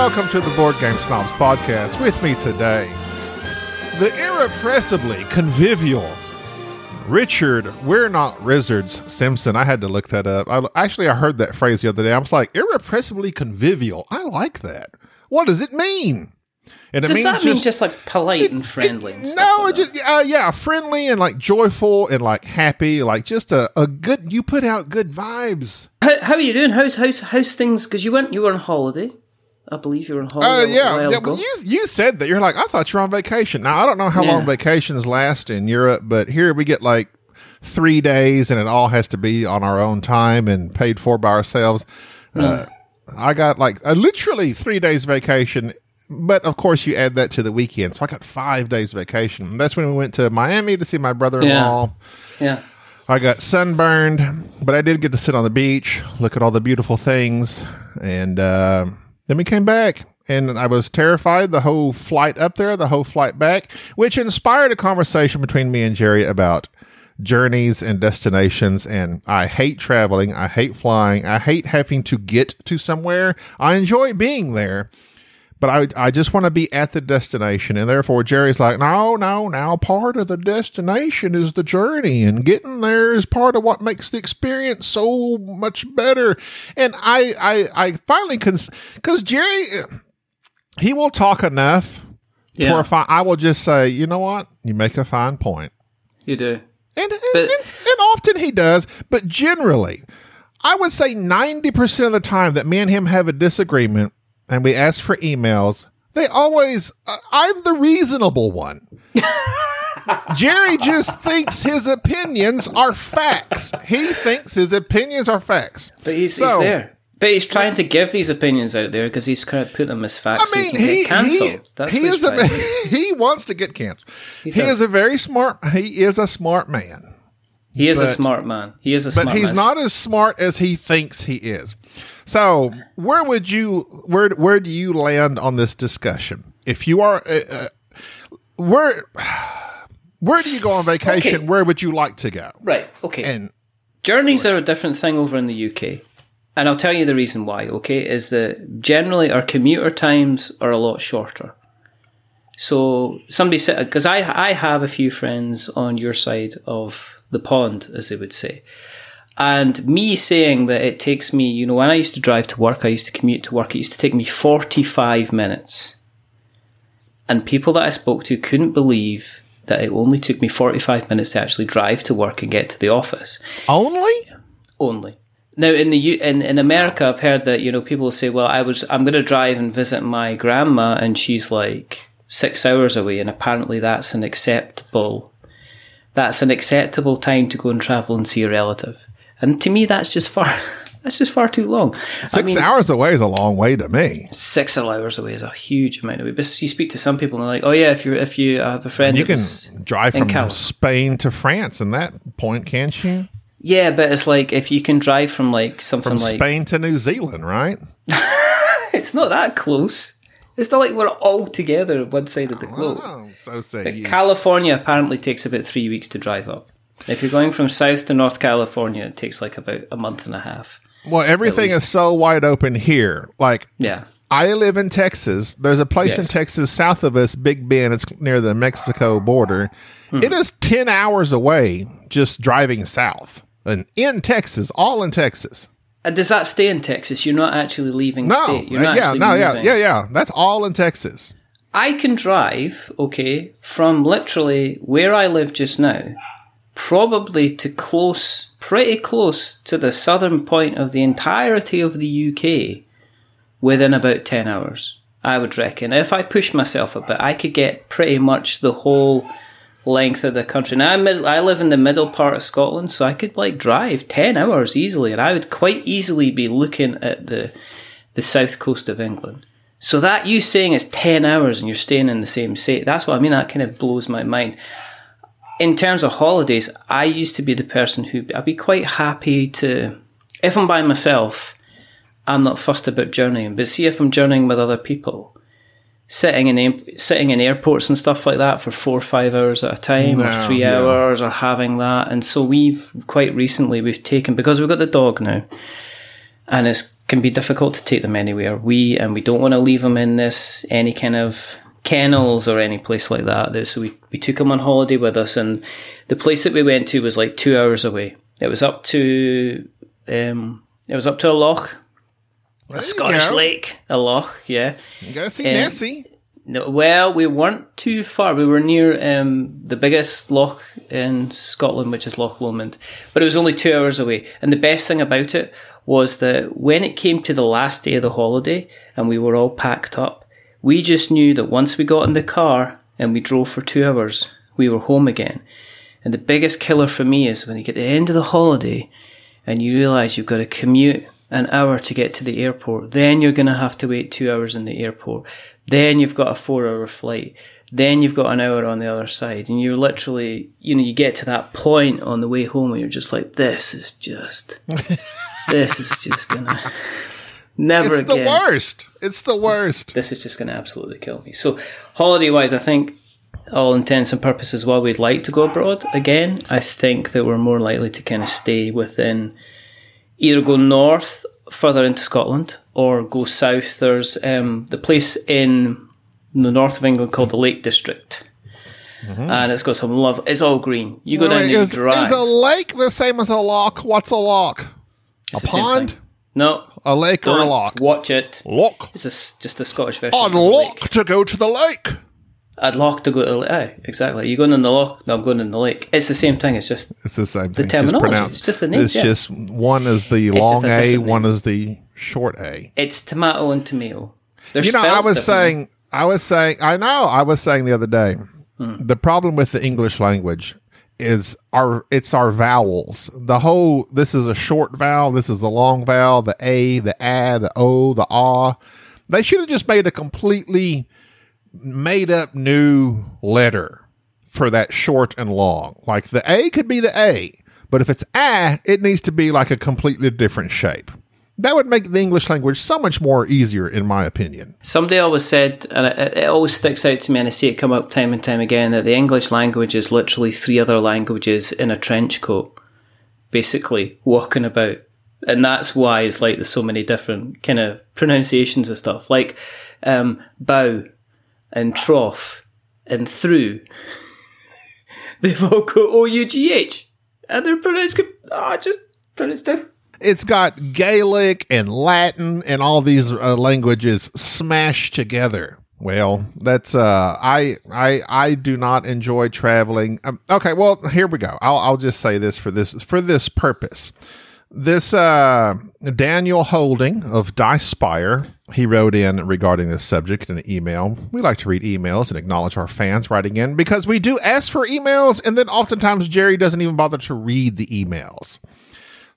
Welcome to the Board Game Snobs podcast. With me today, the irrepressibly convivial Richard, we're not wizards Simpson. I had to look that up. I, actually, I heard that phrase the other day. I was like, irrepressibly convivial. I like that. What does it mean? And it Does means that mean just like polite and friendly? and stuff no, like just uh, yeah, friendly and like joyful and like happy, like just a, a good. You put out good vibes. How, how are you doing? How's how's how's things? Because you went you were on holiday. I believe you were on Oh holiday. a yeah, yeah. Well, you you said that you're like I thought you're on vacation. Now I don't know how long vacations last in Europe, but here we get like three days, and it all has to be on our own time and paid for by ourselves. Uh, I got like uh, literally three days vacation, but of course you add that to the weekend, so I got five days vacation. That's when we went to Miami to see my brother-in-law. yeah. I got sunburned, but I did get to sit on the beach, look at all the beautiful things, and uh, then we came back. And I was terrified the whole flight up there, the whole flight back, which inspired a conversation between me and Jerry about journeys and destinations. And I hate traveling. I hate flying. I hate having to get to somewhere. I enjoy being there but I, I just want to be at the destination. And therefore, Jerry's like, no, no, now part of the destination is the journey, and getting there is part of what makes the experience so much better. And I, I, I finally, because Jerry, eh, he will talk enough to Yeah. where if I, I will just say, you know what, you make a fine point. You do. And, and, But- and, and often he does, but generally, I would say 90% of the time that me and him have a disagreement and we ask for emails, they always, uh, I'm the reasonable one. Jerry just thinks his opinions are facts. He thinks his opinions are facts. But he's, he's there. But he's trying to give these opinions out there because he's kind of put them as facts. I mean, so he he can he, cancelled. That's he what he's is a, trying to do. he wants to get canceled. He, does. is a very smart. He is a smart man. He is a smart man. He is a smart. but he's man. not as smart as he thinks he is. So, where would you where where do you land on this discussion? If you are uh, uh, where where do you go on vacation? Okay. Where would you like to go? Right. Okay. And Journeys are a different thing over in the UK. And I'll tell you the reason why, okay? Is that generally our commuter times are a lot shorter. So somebody said, because I, I have a few friends on your side of the pond, as they would say. And me saying that it takes me, you know, when I used to drive to work, I used to commute to work, it used to take me 45 minutes. And people that I spoke to couldn't believe that it only took me 45 minutes to actually drive to work and get to the office only only. Now in the U- in in America, I've heard that you know people say, "Well, I was I'm going to drive and visit my grandma, and she's like six hours away, and apparently that's an acceptable that's an acceptable time to go and travel and see a relative." And to me, that's just far that's just far too long. I six mean, hours away is a long way to me. six hours away is a huge amount of way. But you speak to some people and they're like, "Oh yeah, if you if you have a friend, You can drive from Cal- Spain to France in that point, can't you? yeah, but it's like if you can drive from like something From like Spain to New Zealand, right? It's not that close. It's not like we're all together on one side of the oh, globe. Oh, so say. California apparently takes about three weeks to drive up. If you're going from south to North California, it takes like about a month and a half. Well, everything is so wide open here. Like Yeah. I live in Texas. There's a place in Texas south of us, Big Bend. It's near the Mexico border. It is 10 hours away just driving south. And in Texas, all in Texas. And does that stay in Texas? You're not actually leaving No, state. You're uh, not yeah, no, yeah, yeah, yeah. That's all in Texas. I can drive, okay, from literally where I live just now, probably to close, pretty close to the southern point of the entirety of the UK within about 10 hours. I would reckon. If I pushed myself a bit, I could get pretty much the whole length of the country. Now, I'm I live in the middle part of Scotland, so I could like drive 10 hours easily, and I would quite easily be looking at the, the south coast of England. So that you saying it's 10 hours and you're staying in the same state, that's what I mean. That kind of blows my mind. In terms of holidays, I used to be the person who I'd be quite happy to, if I'm by myself, I'm not fussed about journeying. But see, if I'm journeying with other people, sitting in sitting in airports and stuff like that for four or five hours at a time, No, or three yeah. hours, or having that. And so we've quite recently we've taken because we've got the dog now and it can be difficult to take them anywhere. We and we don't want to leave them in this any kind of kennels or any place like that. So we, we took him on holiday with us, and the place that we went to was like two hours away. It was up to um, it was up to a loch, a Scottish go. lake, a loch, yeah. You gotta see Um, Nessie. No, well, we weren't too far. We were near um, the biggest loch in Scotland, which is Loch Lomond, but it was only two hours away. And the best thing about it was that when it came to the last day of the holiday and we were all packed up, we just knew that once we got in the car and we drove for two hours, we were home again. And the biggest killer for me is when you get to the end of the holiday and you realise you've got to commute an hour to get to the airport. Then you're going to have to wait two hours in the airport. Then you've got a four hour flight. Then you've got an hour on the other side. And you're literally, you know, you get to that point on the way home where you're just like, this is just, this is just going to never It's again the worst. It's the worst. this is just going to absolutely kill me. So, holiday wise, I think, all intents and purposes, while we'd like to go abroad again, I think that we're more likely to kind of stay within either go north further into Scotland or go south. There's um, the place in the north of England called the Lake District. And it's got some love. It's all green. You go down Wait, there, you is, drive. is a lake the same as a lock? What's a lock? It's a pond? No, A lake or a lock? watch it. Lock. It's a just a Scottish version. The lake. lock to go to the lake. I'd lock to go to the lake. Aye, exactly. You're going in the lock? No, I'm going in the lake. It's the same thing. It's just It's the same thing. terminology, Just pronounced. it's just the name, It's yeah. just one is the just long a A, one is the short A. it's tomato and tomato. They're You know, I was saying, I was saying, I know, I was saying the other day, Hmm. the problem with the English language is our, it's our vowels. The whole, this is a short vowel, this is a long vowel, the A, the A, the O, the Ah. They should have just made a completely made up new letter for that short and long. Like the A could be the A, but if it's A, it needs to be like a completely different shape. That would make the English language so much more easier, in my opinion. Somebody always said, and it, it always sticks out to me, and I see it come up time and time again, that the English language is literally three other languages in a trench coat, basically walking about. And that's why it's like there's so many different kind of pronunciations of stuff, like um, bough and trough and through. They've all got O U G H, and they're pronounced. Ah, just pronounced different. It's got Gaelic and Latin and all these uh, languages smashed together. Well, that's uh, I I I do not enjoy traveling. Um, okay, well here we go. I'll I'll just say this for this for this purpose. This uh, Daniel Holding of Dice Spire, he wrote in regarding this subject in an email. We like to read emails and acknowledge our fans writing in because we do ask for emails, and then oftentimes Jerry doesn't even bother to read the emails.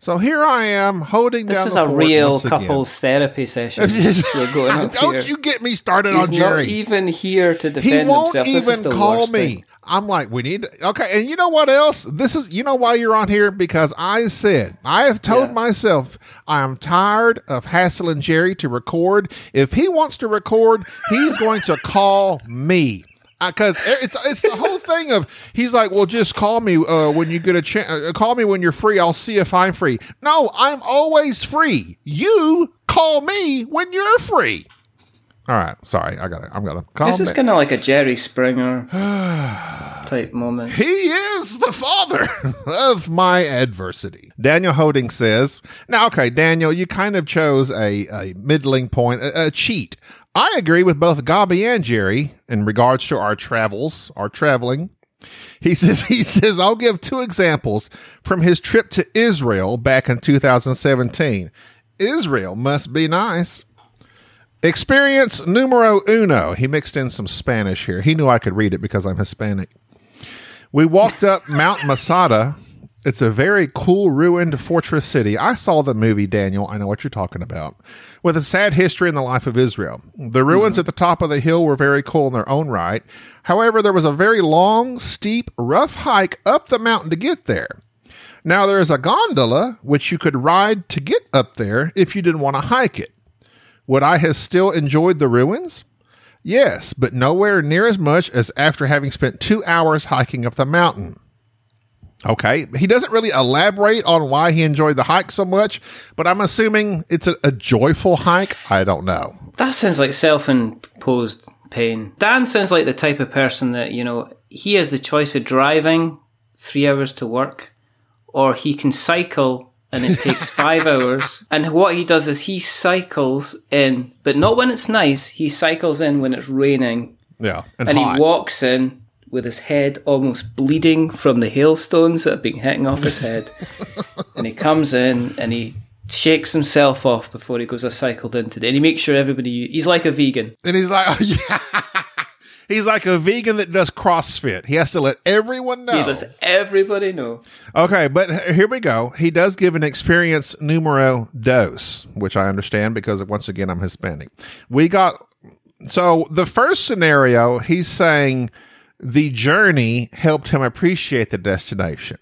So here I am holding This is a real once again. couples therapy session. We're going up Don't here. you get me started He's on not Jerry. even here to he defend won't himself. This is even call me. thing. I'm like, we need okay. And you know what else? This is you know why you're on here because I said I have told Yeah. myself I am tired of hassling Jerry to record. If he wants to record, he's going to call me. Because it's it's the whole thing of he's like, well, just call me uh, when you get a chance. Uh, call me when you're free. I'll see if I'm free. No, I'm always free. You call me when you're free. All right, sorry, I got to I'm gonna calm This is kind of like a Jerry Springer type moment. He is the father of my adversity. Daniel Hoding says, Now, okay, Daniel, you kind of chose a, a middling point, a, a cheat. I agree with both Gobby and Jerry in regards to our travels, our traveling. He says, he says, I'll give two examples from his trip to Israel back in 2017. Israel must be nice. Experience numero uno. He mixed in some Spanish here. He knew I could read it because I'm Hispanic. We walked up Mount Masada. It's a very cool ruined fortress city. I saw the movie, Daniel. I know what you're talking about. With a sad history in the life of Israel. The ruins mm-hmm. at the top of the hill were very cool in their own right. However, there was a very long, steep, rough hike up the mountain to get there. Now, there is a gondola which you could ride to get up there if you didn't want to hike it. Would I have still enjoyed the ruins? Yes, but nowhere near as much as after having spent two hours hiking up the mountain. Okay, he doesn't really elaborate on why he enjoyed the hike so much, but I'm assuming it's a, a joyful hike. I don't know. That sounds like self imposed pain. Dan sounds like the type of person that, you know, he has the choice of driving three hours to work or he can cycle and it takes five hours. And what he does is he cycles in, but not when it's nice. He cycles in when it's raining Yeah, and, and he walks in with his head almost bleeding from the hailstones that have been hitting off his head. and he comes in and he shakes himself off before he goes, I cycled in today. And he makes sure everybody, he's like a vegan. and he's like, oh, yeah. He's like a vegan that does CrossFit. He has to let everyone know. He lets everybody know. Okay, but here we go. He does give an experience numero dos, which I understand because once again I'm Hispanic. We got so the first scenario, he's saying the journey helped him appreciate the destination.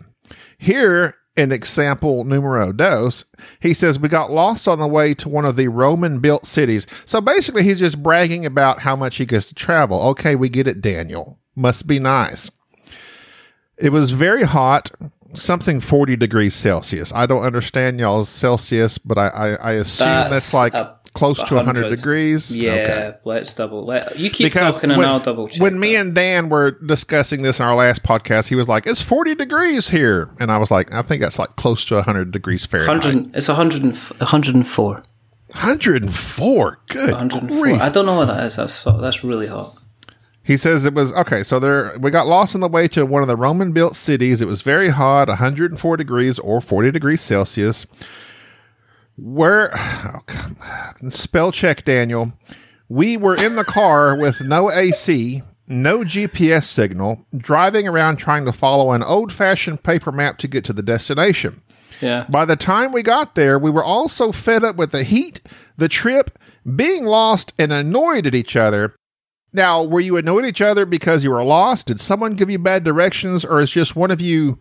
Here in example numero dos, he says we got lost on the way to one of the Roman built cities. So basically he's just bragging about how much he gets to travel. Okay, we get it, Daniel. Must be nice. It was very hot, something 40 degrees Celsius. I don't understand y'all's Celsius, but I, I, I assume that's, That's like a- close to 100 100. degrees. Yeah, Okay. let's double. Let, you keep talking and when, I'll double check. when me that. and Dan were discussing this in our last podcast, he was like, "It's 40 degrees here," and I was like, "I think that's like close to 100 degrees Fahrenheit." 100, it's 100, and f- 104. 104. Good 104. grief. I don't know what that is. That's that's really hot. He says it was okay. So there, we got lost on the way to one of the Roman-built cities. It was very hot, 104 degrees or 40 degrees Celsius. Where, oh, God. Spell check, Daniel. We were in the car with no AC, no GPS signal, driving around trying to follow an old-fashioned paper map to get to the destination. Yeah. By the time we got there, we were all so fed up with the heat, the trip, being lost, and annoyed at each other. Now, were you annoyed at each other because you were lost? Did someone give you bad directions, or is just one of you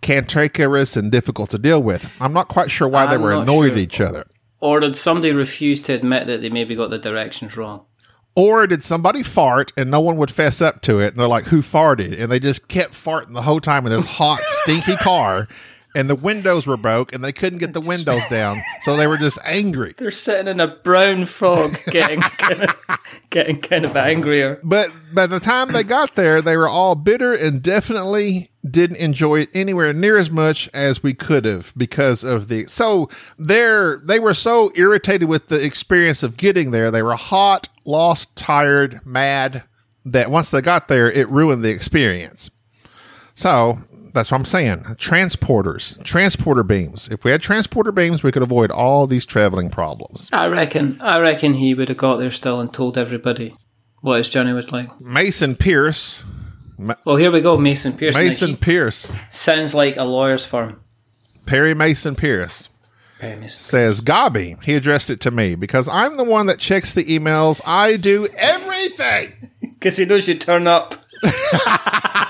cantankerous and difficult to deal with? I'm not quite sure why they I'm were annoyed sure. at each other. Or did somebody refuse to admit that they maybe got the directions wrong? Or did somebody fart and no one would fess up to it? And they're like, who farted? And they just kept farting the whole time in this hot, stinky car. And the windows were broke and they couldn't get the windows down. So they were just angry. They're sitting in a brown fog, getting kind of, getting kind of angrier. But by the time they got there, they were all bitter and definitely didn't enjoy it anywhere near as much as we could have because of the so they're they were so irritated with the experience of getting there. They were hot, lost, tired, mad that once they got there, it ruined the experience. So that's what I'm saying. Transporters, transporter beams. If we had transporter beams, we could avoid all these traveling problems. I reckon. I reckon he would have got there still and told everybody what his journey was like. Mason Pierce, Well, here we go, Mason Pierce. Mason Pierce, sounds like a lawyer's firm. Perry Mason Pierce. Very Mason. says Gobby. He addressed it to me because I'm the one that checks the emails. I do everything. Because he knows you turn up.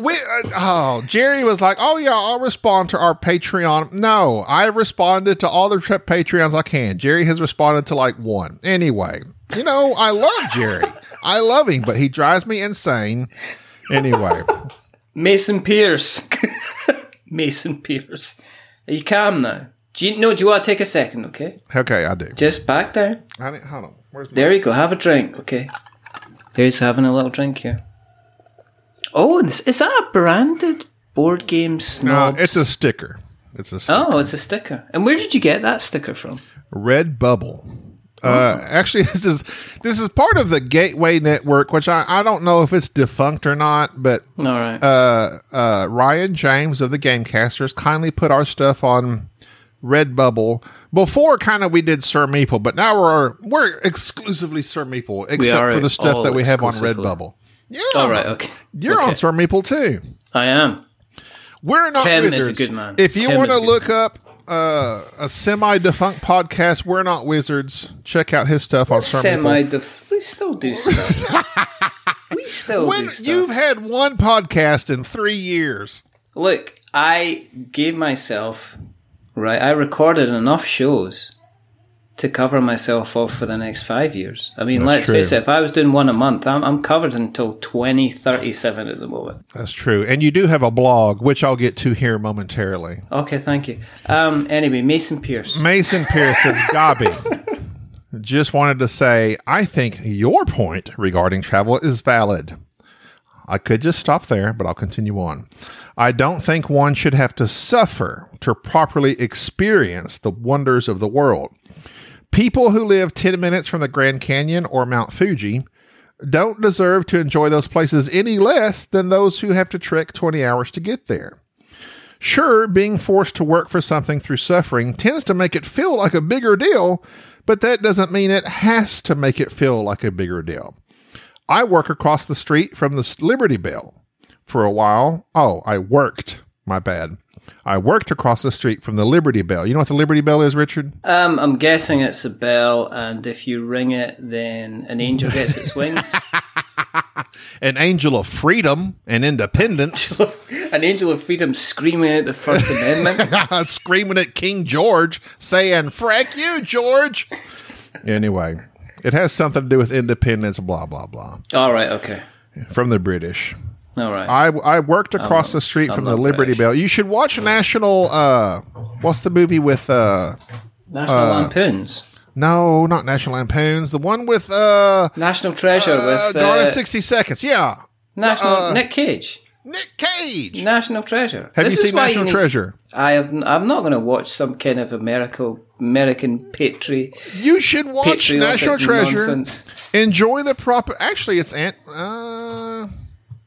We, uh, oh, Jerry was like, "Oh yeah, I'll respond to our Patreon." No, I've responded to all the tri- Patreons I can. Jerry has responded to like one. Anyway, you know, I love Jerry. I love him, but he drives me insane. Anyway, Mason Pierce. Mason Pierce. Are you calm now? Do you know? Do you want to take a second? Okay, Okay, I do. just back down. I need, hold on. Where's my, There you go. Have a drink. Okay. There's having a little drink here. Oh, is, is that a branded board game no, it's a sticker. It's a oh, sticker. Oh, it's a sticker. And where did you get that sticker from? Red Bubble. Uh, actually, this is this is part of the Gateway Network, which I, I don't know if it's defunct or not, but All right. uh, uh, Ryan James of the Gamecasters kindly put our stuff on Redbubble before kind of we did Sir Meeple, but now we're we're exclusively Sir Meeple, except for the stuff that we have on. Redbubble. Yeah, All right. Okay. You're Okay. on Sir Meeple too. I am. We're not Tim is wizards. a good man. If you want to look up uh, a semi-defunct podcast, we're not wizards. Check out his stuff on. Semi. Def- we still do stuff. we still When do stuff. you've had one podcast in three years, Look, I gave myself right. I recorded enough shows to cover myself off for the next five years. I mean, let's true. face it. If I was doing one a month, I'm, I'm covered until twenty thirty seven at the moment. that's true. And you do have a blog, which I'll get to here momentarily. Okay, thank you. Um. Anyway, Mason Pierce. Mason Pierce says, Gobby, just wanted to say, I think your point regarding travel is valid. I could just stop there, but I'll continue on. I don't think one should have to suffer to properly experience the wonders of the world. People who live 10 minutes from the Grand Canyon or Mount Fuji don't deserve to enjoy those places any less than those who have to trek 20 hours to get there. Sure, being forced to work for something through suffering tends to make it feel like a bigger deal, but that doesn't mean it has to make it feel like a bigger deal. I work across the street from the Liberty Bell. For a while, oh, I worked. My bad. I worked across the street from the Liberty Bell. You know what the Liberty Bell is, Richard? Um, I'm guessing it's a bell, and if you ring it, then an angel gets its wings. An angel of freedom and independence, an angel of freedom screaming at the First Amendment. screaming at King George, saying, Frack you, George. Anyway, it has something to do with independence, blah, blah, blah, All right. Okay. from the British. All right. I, I worked across the street I'm from the Liberty Bell. You should watch National. Uh, what's the movie with? Uh, National Lampoons. no, not National Lampoons. The one with uh, National Treasure uh with Gone in uh, sixty seconds. Yeah, National Nick Cage. Nick Cage. National Treasure. Have This you is seen National need- Treasure? I have. I'm not going to watch some kind of American American patri You should watch National Treasure. nonsense. Enjoy the proper. Actually, it's ant. Uh,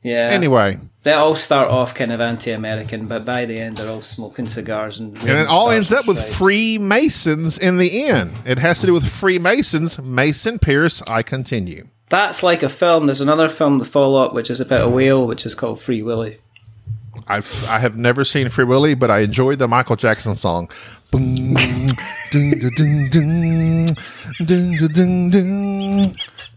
Yeah. anyway, they all start off kind of anti-American, but by the end they're all smoking cigars and. and it all ends up with Freemasons in the end. It has to do with Freemasons. Mason Pierce. I continue. That's like a film. There's another film the follow up, which is about a whale, which is called Free Willy. I've I have never seen Free Willy, but I enjoyed the Michael Jackson song. Dun, dun, dun, dun, dun,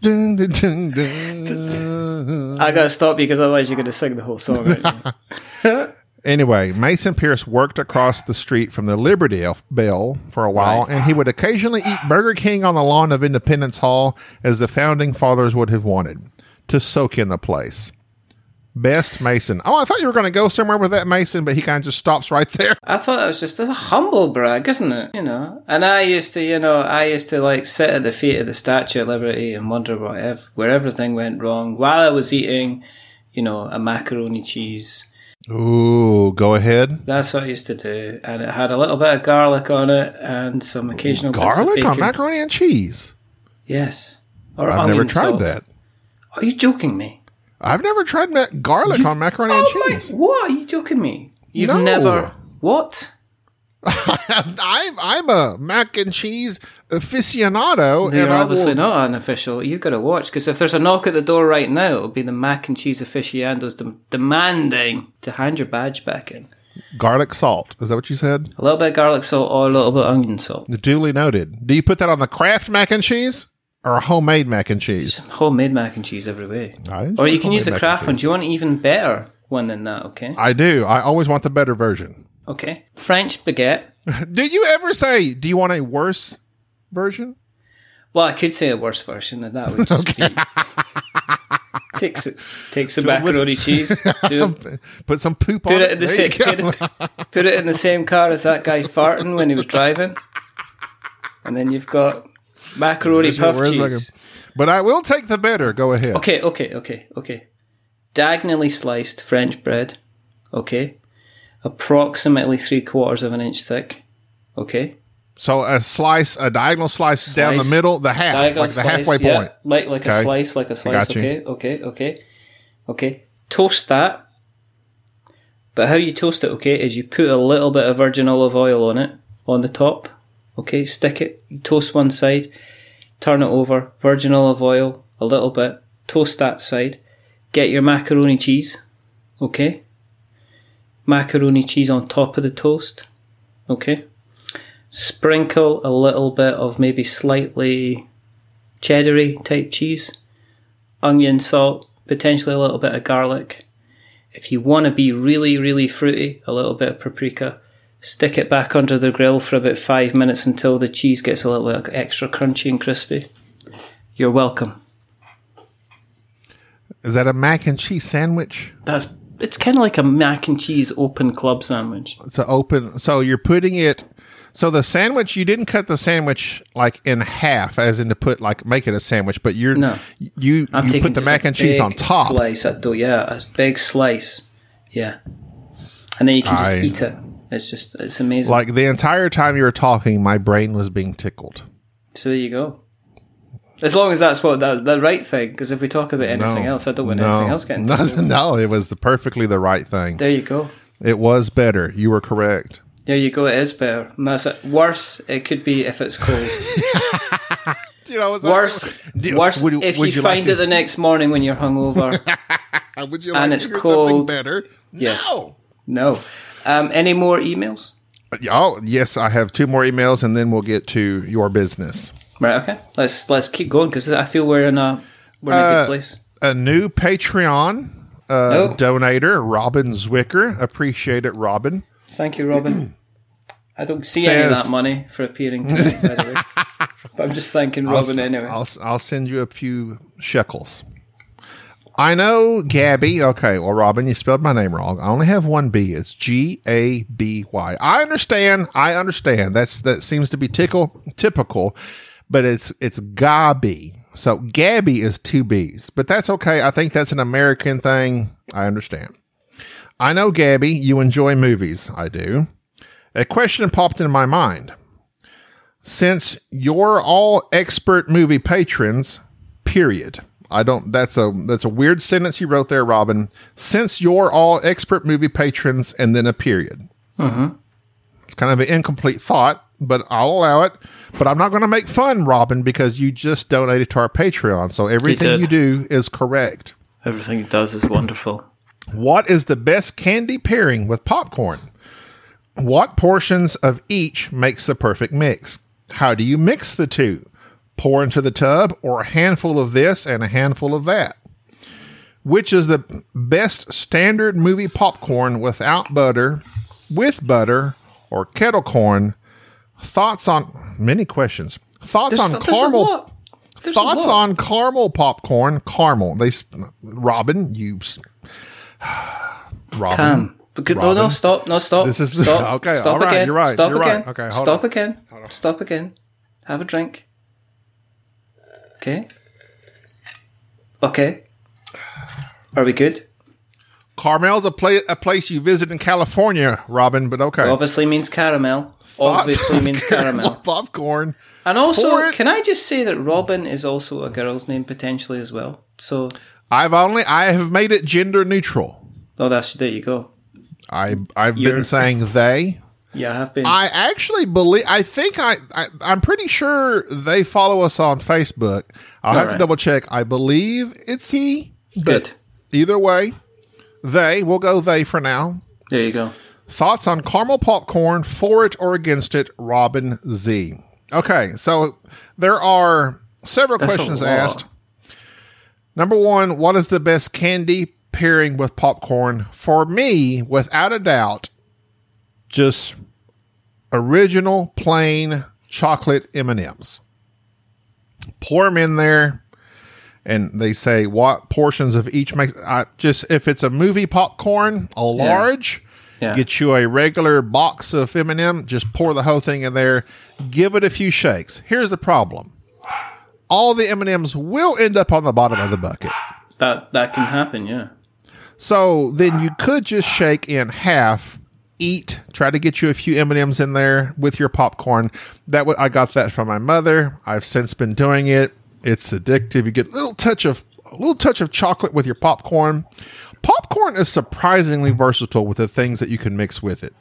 dun, dun, dun, dun. I gotta stop you because otherwise you're gonna sing the whole song. Right? Anyway, Mason Pierce worked across the street from the Liberty Bell for a while, Right. and he would occasionally eat Burger King on the lawn of Independence Hall, as the founding fathers would have wanted, to soak in the place. Best Mason. Oh, I thought you were going to go somewhere with that Mason, but he kind of just stops right there. I thought that was just a humble brag, isn't it? You know. And I used to, you know, I used to like sit at the feet of the Statue of Liberty and wonder what ev- where everything went wrong while I was eating, you know, a macaroni cheese. Ooh, go ahead. That's what I used to do, and it had a little bit of garlic on it and some occasional Garlic on macaroni and cheese. Yes. Or I've never tried salt. that. Are you joking me? I've never tried ma- garlic on macaroni Oh and my! cheese. What are you joking me? You've No. never what? I'm I'm a mac and cheese aficionado. You're obviously will- not an official. You've got to watch because if there's a knock at the door right now, it'll be the mac and cheese aficionados dem- demanding to hand your badge back in. garlic salt. Is that what you said? A little bit of garlic salt or a little bit of onion salt. Duly noted. Do you put that on the Kraft mac and cheese or homemade mac and cheese? Homemade mac and cheese every way. Or you can use the Kraft one. Do you want an even better one than that? Okay. I do. I always want the better version. Okay. French baguette. Do you ever say, "Do you want a worse version"? Well, I could say a worse version, and that would just be takes it takes some macaroni cheese, do, Put some poop put on it it. in the same put it, Put it in the same car as that guy farting when he was driving. And then you've got macaroni puff Where's my- cheese. But I will take the better. Go ahead. Okay, okay, okay, okay. Diagonally sliced French bread. Okay. Approximately three quarters of an inch thick. Okay. So a slice, a diagonal slice, down the Slice. middle, the half, Diagonal like the slice, halfway yeah, point. Like like a slice, like a slice. got you. Okay, okay, okay, okay. Toast that. But how you toast it, okay, is you put a little bit of virgin olive oil on it on the top. Okay, stick it. Toast one side, turn it over. Virgin olive oil, a little bit. Toast that side. Get your macaroni cheese. Okay. Macaroni cheese on top of the toast. Okay sprinkle a little bit of maybe slightly cheddary type cheese, onion, salt, potentially a little bit of garlic. If you want to be really, really fruity, a little bit of paprika. Stick it back under the grill for about five minutes until the cheese gets a little bit extra crunchy and crispy. You're welcome. Is that a mac and cheese sandwich? That's it's kind of like a mac and cheese open club sandwich. It's a open. So you're putting it. So the sandwich, you didn't cut the sandwich like in half, as in to put like make it a sandwich, but you're No. you I'm you put the mac and cheese on top. Slice at dough, yeah, a big slice, yeah, and then you can just I- eat it. It's just it's amazing. Like the entire time you were talking, my brain was being tickled. so there you go. As long as that's what that the right thing, because if we talk about anything No. else, I don't want no, anything else getting. no, no, it was the perfectly the right thing. There you go. It was better. You were correct. There you go. It is better. And that's it. Worse, it could be if it's cold. You know, it's Worse, worse would- if would you, like find to- it the next morning when you're hungover. Would you and like it's hear something cold. better? Yes. No. no. Um, any more emails? Oh, yes, I have two more emails, and then we'll get to your business. Right. Okay. Let's let's keep going because I feel we're in a we're in a Uh, good place. A new Patreon uh, Oh. donator, Robin Zwicker. Appreciate it, Robin. Thank you, Robin. I don't see any of that money for appearing tonight, by the way. But I'm just thanking Robin I'll, anyway. I'll, I'll send you a few shekels. I know Gabby. Okay, well, Robin, you spelled my name wrong. I only have one B. It's G A B Y. I understand. I understand. That's that seems to be tickle typical, but it's it's Gabi. So Gabby is two B's, but that's okay. I think that's an American thing. I understand. I know Gabby. You enjoy movies. I do. A question popped in my mind since you're all expert movie patrons, period. I don't that's a that's a weird sentence you wrote there, Robin. Since you're all expert movie patrons and then a period. Mm-hmm. It's kind of an incomplete thought, but I'll allow it. But I'm not going to make fun, Robin, because you just donated to our Patreon. So everything you do is correct. Everything he does is wonderful. What is the best candy pairing with popcorn? What portions of each makes the perfect mix? How do you mix the two? Pour into the tub or a handful of this and a handful of that? Which is the best standard movie popcorn without butter, with butter, or kettle corn? Thoughts on many questions. Thoughts There's, on caramel lot. There's a thoughts on caramel popcorn caramel they robin you s- robin Cam. Because, no, no, stop, no, stop. This is- stop, okay, Stop all right, again. you're right, Stop you're right. again. Okay, hold stop on. again. Stop again. Have a drink. Okay. Okay. Are we good? carmel's a, pla- a place you visit in california robin but okay Obviously means caramel. Thoughts Obviously means caramel. popcorn And also, can I just say that Robin is also a girl's name potentially as well? So, i've only i have made it gender neutral oh, that's there you go. i i've You're- been saying they Yeah, I have been. I actually believe. I think I, I. I'm pretty sure they follow us on Facebook. I'll have to double check. I believe it's he. but Good. Either way, they. We'll go they for now. There you go. Thoughts on caramel popcorn? For it or against it? Robin Z. Okay, so there are several That's questions asked. Number one, what is the best candy pairing with popcorn? For me, without a doubt, just original plain chocolate M&Ms. Pour them in there and they say what portions of each makes I just if it's a movie popcorn, a large, Yeah. Get you a regular box of M&M, just pour the whole thing in there, give it a few shakes. Here's the problem. All the M&Ms will end up on the bottom of the bucket. That that can happen, yeah. So then you could just shake in half, eat, try to get you a few M and M's in there with your popcorn. That wa- I got that from my mother. I've since been doing it. It's addictive. You get a little touch of a little touch of chocolate with your popcorn. Popcorn is surprisingly versatile with the things that you can mix with it.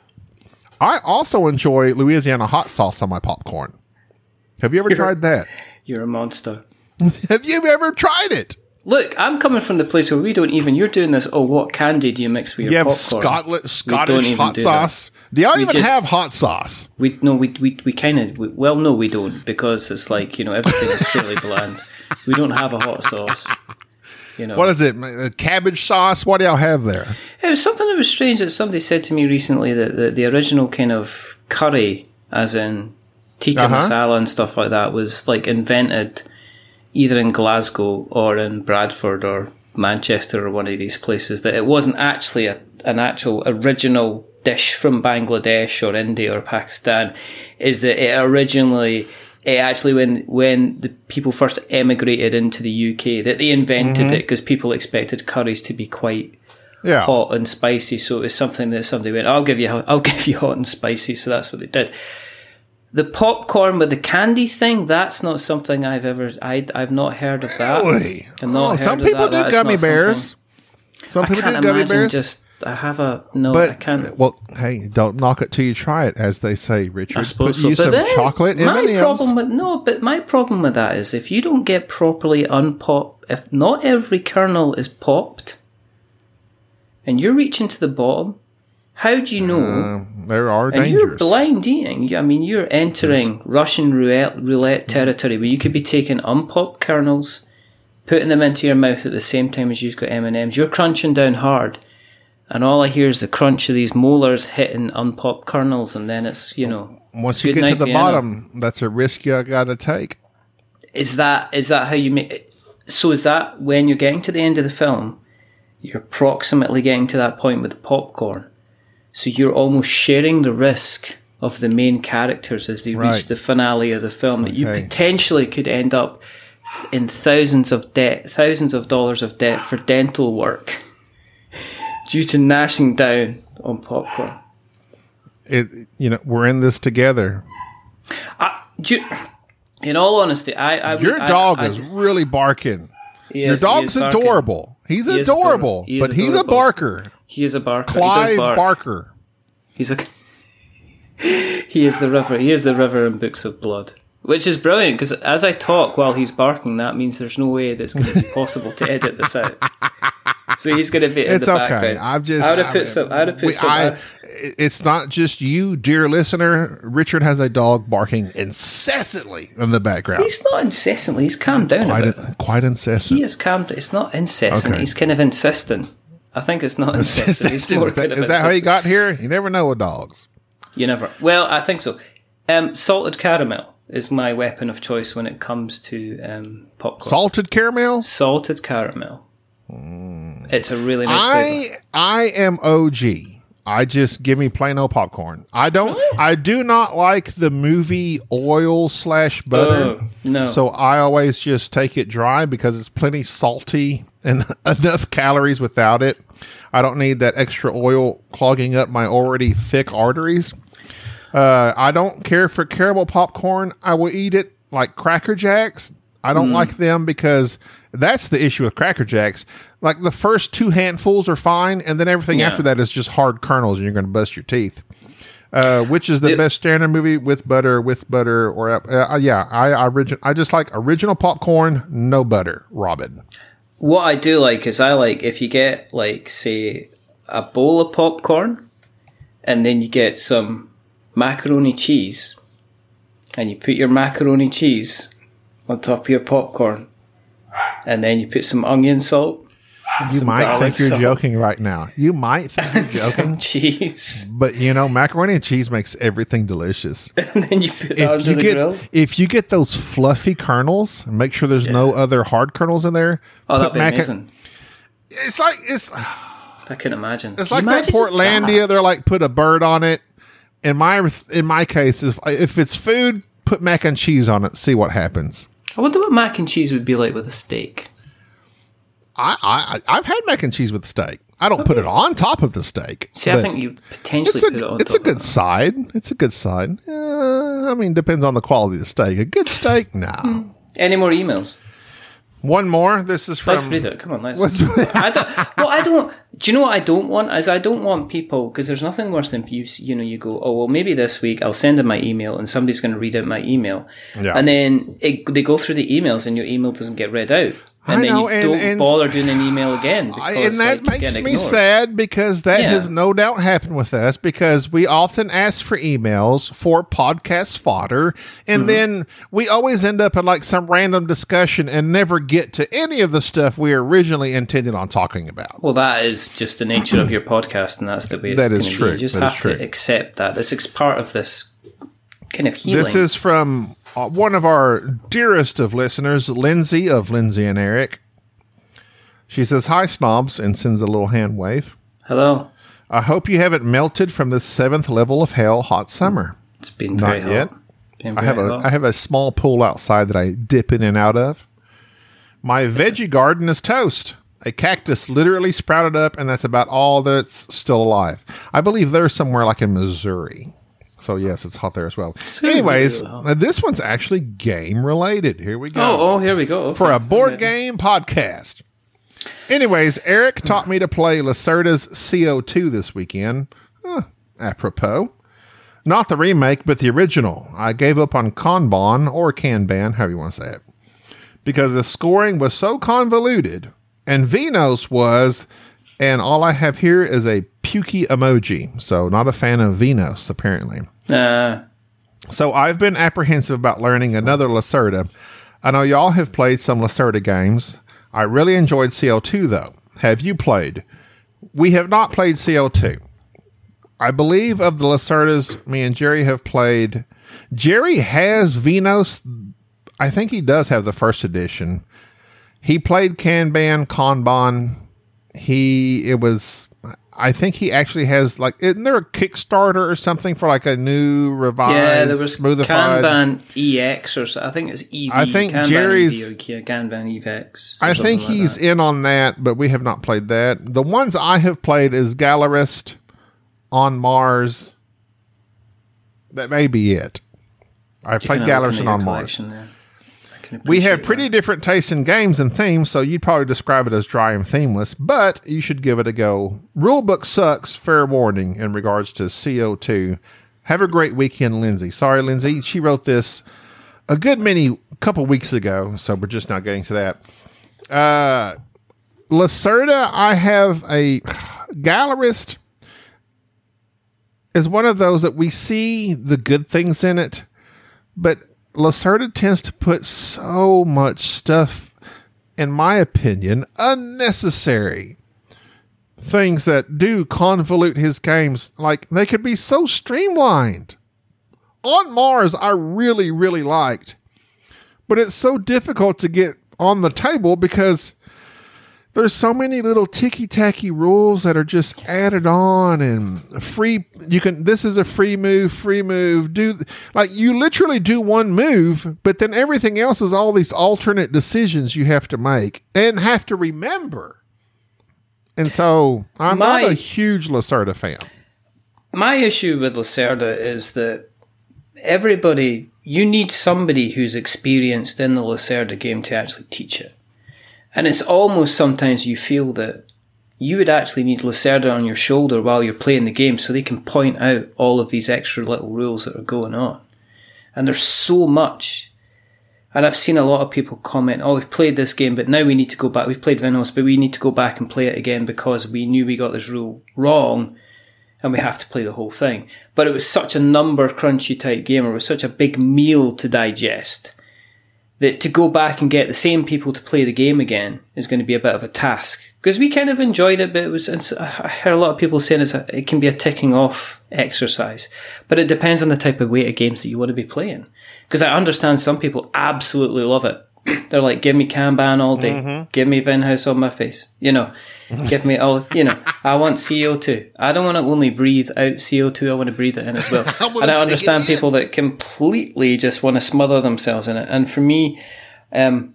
I also enjoy Louisiana hot sauce on my popcorn. Have you ever tried that? You're a monster. Have you ever tried it? Look, I'm coming from the place where we don't even. You're doing this. Oh, what candy do you mix with your You popcorn? Scotland, Scottish hot do sauce. Do y'all We even just- have hot sauce? We no, we we we kind of. We, well, no, we don't because it's like you know everything is fairly bland. We don't have a hot sauce. You know, What is it? Uh, Cabbage sauce? What do y'all have there? It was something that was strange that somebody said to me recently that the, the original kind of curry, as in tikka Uh-huh. masala and stuff like that, was like invented either in Glasgow or in Bradford or Manchester or one of these places. That it wasn't actually a, an actual original dish from Bangladesh or India or Pakistan. Is that it originally. It actually, when when the people first emigrated into the UK, that they invented mm-hmm. it because people expected curries to be quite Yeah. hot and spicy. So it's something that somebody went, "I'll give you, I'll give you hot and spicy." So that's what they did. The popcorn with the candy thing, that's not something I've ever, I, I've not heard of that. Really? I've not Oh, heard some of people that. That do is gummy bears. Some I people can't do gummy imagine bears. just, I have a, no, But, I can't. Uh, well, hey, don't knock it till you try it, as they say, Richard. I suppose Put so. you But some then chocolate my M&Ms. problem with no, but my problem with that is if you don't get properly unpopped, if not every kernel is popped, and you're reaching to the bottom, how do you know? Um, there are And you're dangers. blind eating. I mean, you're entering Russian roulette, roulette territory where you could be taking unpopped kernels, putting them into your mouth at the same time as you've got M and M's. You're crunching down hard, and all I hear is the crunch of these molars hitting unpopped kernels, and then it's you know. Once you get to the Vienna. bottom, that's a risk you got to take. Is that is that how you make? it? So is that when you're getting to the end of the film, you're approximately getting to that point with the popcorn, so you're almost sharing the risk of the main characters as they Right. reach the finale of the film that you okay. potentially could end up in thousands of debt, thousands of dollars of debt for dental work due to gnashing down on popcorn. It, you know, we're in this together. Do you- in all honesty, I, I Your I- dog I- is really barking. he Your dog's adorable. He's He adorable, adorable. He but he's a barker. He is a barker. he Clive bark. Barker. He's a he is the river. He is the river in Books of Blood, which is brilliant because as I talk while he's barking, that means there's no way that's going to be possible to edit this out. So he's going to be in It's the okay. background. I've just. I would have put some. I would have put we- some. I- it's not just you, dear listener. Richard has a dog barking incessantly in the background. he's not incessantly. He's calmed down a quite, bit. quite incessant. He is calmed. It's not incessant. Okay. He's kind of insistent. I think it's not incessant. Insistent. more Is that, is that how you insistent. got here? You never know with dogs. You never. Well, I think so. Um, salted caramel is my weapon of choice when it comes to um, popcorn. Salted caramel. salted caramel. It's a really nice. I I am OG. I just give me plain old popcorn. I don't. I do not like the movie oil slash butter. Oh, no. So I always just take it dry because it's plenty salty and enough calories without it. I don't need that extra oil clogging up my already thick arteries. Uh, I don't care for caramel popcorn. I will eat it like Cracker Jacks. I don't like them because that's the issue with Cracker Jacks. Like the first two handfuls are fine, and then everything Yeah. after that is just hard kernels, and you're going to bust your teeth. Uh, which is the The- best standard movie with butter, with butter, or uh, uh, yeah, I I, I just like original popcorn, no butter. Robin, What I do like is I like if you get like say a bowl of popcorn, and then you get some macaroni cheese, and you put your macaroni cheese on top of your popcorn, and then you put some onion salt. you might think you're salt joking right now. You might think you're joking, Some cheese, but you know macaroni and cheese makes everything delicious. and then you put that if under you the get grill. if you get those fluffy kernels, make sure there's no other hard kernels in there. Oh, that'd be amazing. It's like it's I can imagine. It's Can like that imagine just Portlandia. They're like put a bird on it. In my in my case, if if it's food, put mac and cheese on it. See what happens. I wonder what mac and cheese would be like with a steak. I, I I've had mac and cheese with steak. I don't put it on top of the steak. See, I think you potentially it's a put it on. it's a good side. It's a good side. Uh, I mean, depends on the quality of the steak. A good steak, no. Any more emails? One more. This is from. Let's read it. Come on, let's. I don't. Well, I don't. Do you know what I don't want? Is I don't want people because there's nothing worse than you. You know, you go, oh well, maybe this week I'll send in my email and somebody's going to read out my email, Yeah. and then it, they go through the emails and your email doesn't get read out, and I then know, you and- don't and- bother doing an email again because and that like, makes me sad because that Yeah. has no doubt happened with us because we often ask for emails for podcast fodder and Mm-hmm. then we always end up in like some random discussion and never get to any of the stuff we originally intended on talking about. Well, that is just the nature of your podcast, and that's the way it's That is gonna be. true. You just That have to accept that. This is part of this kind of healing. This is from uh, one of our dearest of listeners, Lindsay of Lindsay and Eric. She says, Hi, snobs, and sends a little hand wave. Hello. I hope you haven't melted from the seventh level of hell hot summer. It's been very Not yet. hot. Been I have very a hot. I have a small pool outside that I dip in and out of. My veggie garden is toast. A cactus literally sprouted up, and that's about all that's still alive. I believe they're somewhere like in Missouri. So yes, it's hot there as well. Anyways, uh, this one's actually game related. Here we go Oh, oh, here we go. Okay. for a board game podcast. Anyways, Eric taught me to play Lacerda's CO2 this weekend. Huh, apropos. Not the remake, but the original. I gave up on Kanban or Kanban, however you want to say it, because the scoring was so convoluted, and Vinhos was, and all I have here is a pukey emoji. So, not a fan of Vinhos, apparently. Uh, So I've been apprehensive about learning another Lacerda. I know y'all have played some Lacerda games. I really enjoyed CO2 though. Have you played? We have not played CO2. I believe of the Lacerdas, me and Jerry have played. Jerry has Vinhos. I think he does have the first edition. He played Kanban, Kanban. He it was. I think he actually has like. Isn't there a Kickstarter or something for like a new revised, yeah, there was smoothified? Kanban EX or so, I think it's EV. I think Kanban Jerry's- EV Kanban EVX. I think like he's that. in on that, but we have not played that. The ones I have played is Gallerist on Mars. That may be it. I've played can have a look Gallerist on Mars. there. We have pretty that. different tastes in games and themes, so you'd probably describe it as dry and themeless, but you should give it a go. Rulebook sucks, fair warning, in regards to CO2. Have a great weekend, Lindsay. Sorry, Lindsay. She wrote this a good many couple weeks ago, so we're just now getting to that. Uh Lacerda, I have a gallerist is one of those that we see the good things in it, but Lacerda tends to put so much stuff, in my opinion, unnecessary. Things that do convolute his games. Like they could be so streamlined. On Mars, I really, really liked, but it's so difficult to get on the table because there's so many little ticky tacky rules that are just added on and free you can this is a free move free move do like you literally do one move but then everything else is all these alternate decisions you have to make and have to remember and so i'm My- not a huge lacerda fan My issue with Lacerda is that everybody, you need somebody who's experienced in the Lacerda game to actually teach it. And it's almost sometimes you feel that you would actually need Lacerda on your shoulder while you're playing the game so they can point out all of these extra little rules that are going on. And there's so much. And I've seen a lot of people comment, oh, we've played this game, but now we need to go back. We've played Vinhos, but we need to go back and play it again because we knew we got this rule wrong and we have to play the whole thing. But it was such a number crunchy type game, or it was such a big meal to digest, that to go back and get the same people to play the game again is going to be a bit of a task. Because we kind of enjoyed it, but it was. I heard a lot of people saying it's a, it can be a ticking off exercise, but it depends on the type of weight of games that you want to be playing. Because I understand some people absolutely love it They're like, give me Kanban all day, give me Vinhos on my face, you know, give me all, you know. I want CO2. I don't want to only breathe out CO2. I want to breathe it in as well. wanna and I understand people that completely just want to smother themselves in it. And for me, um,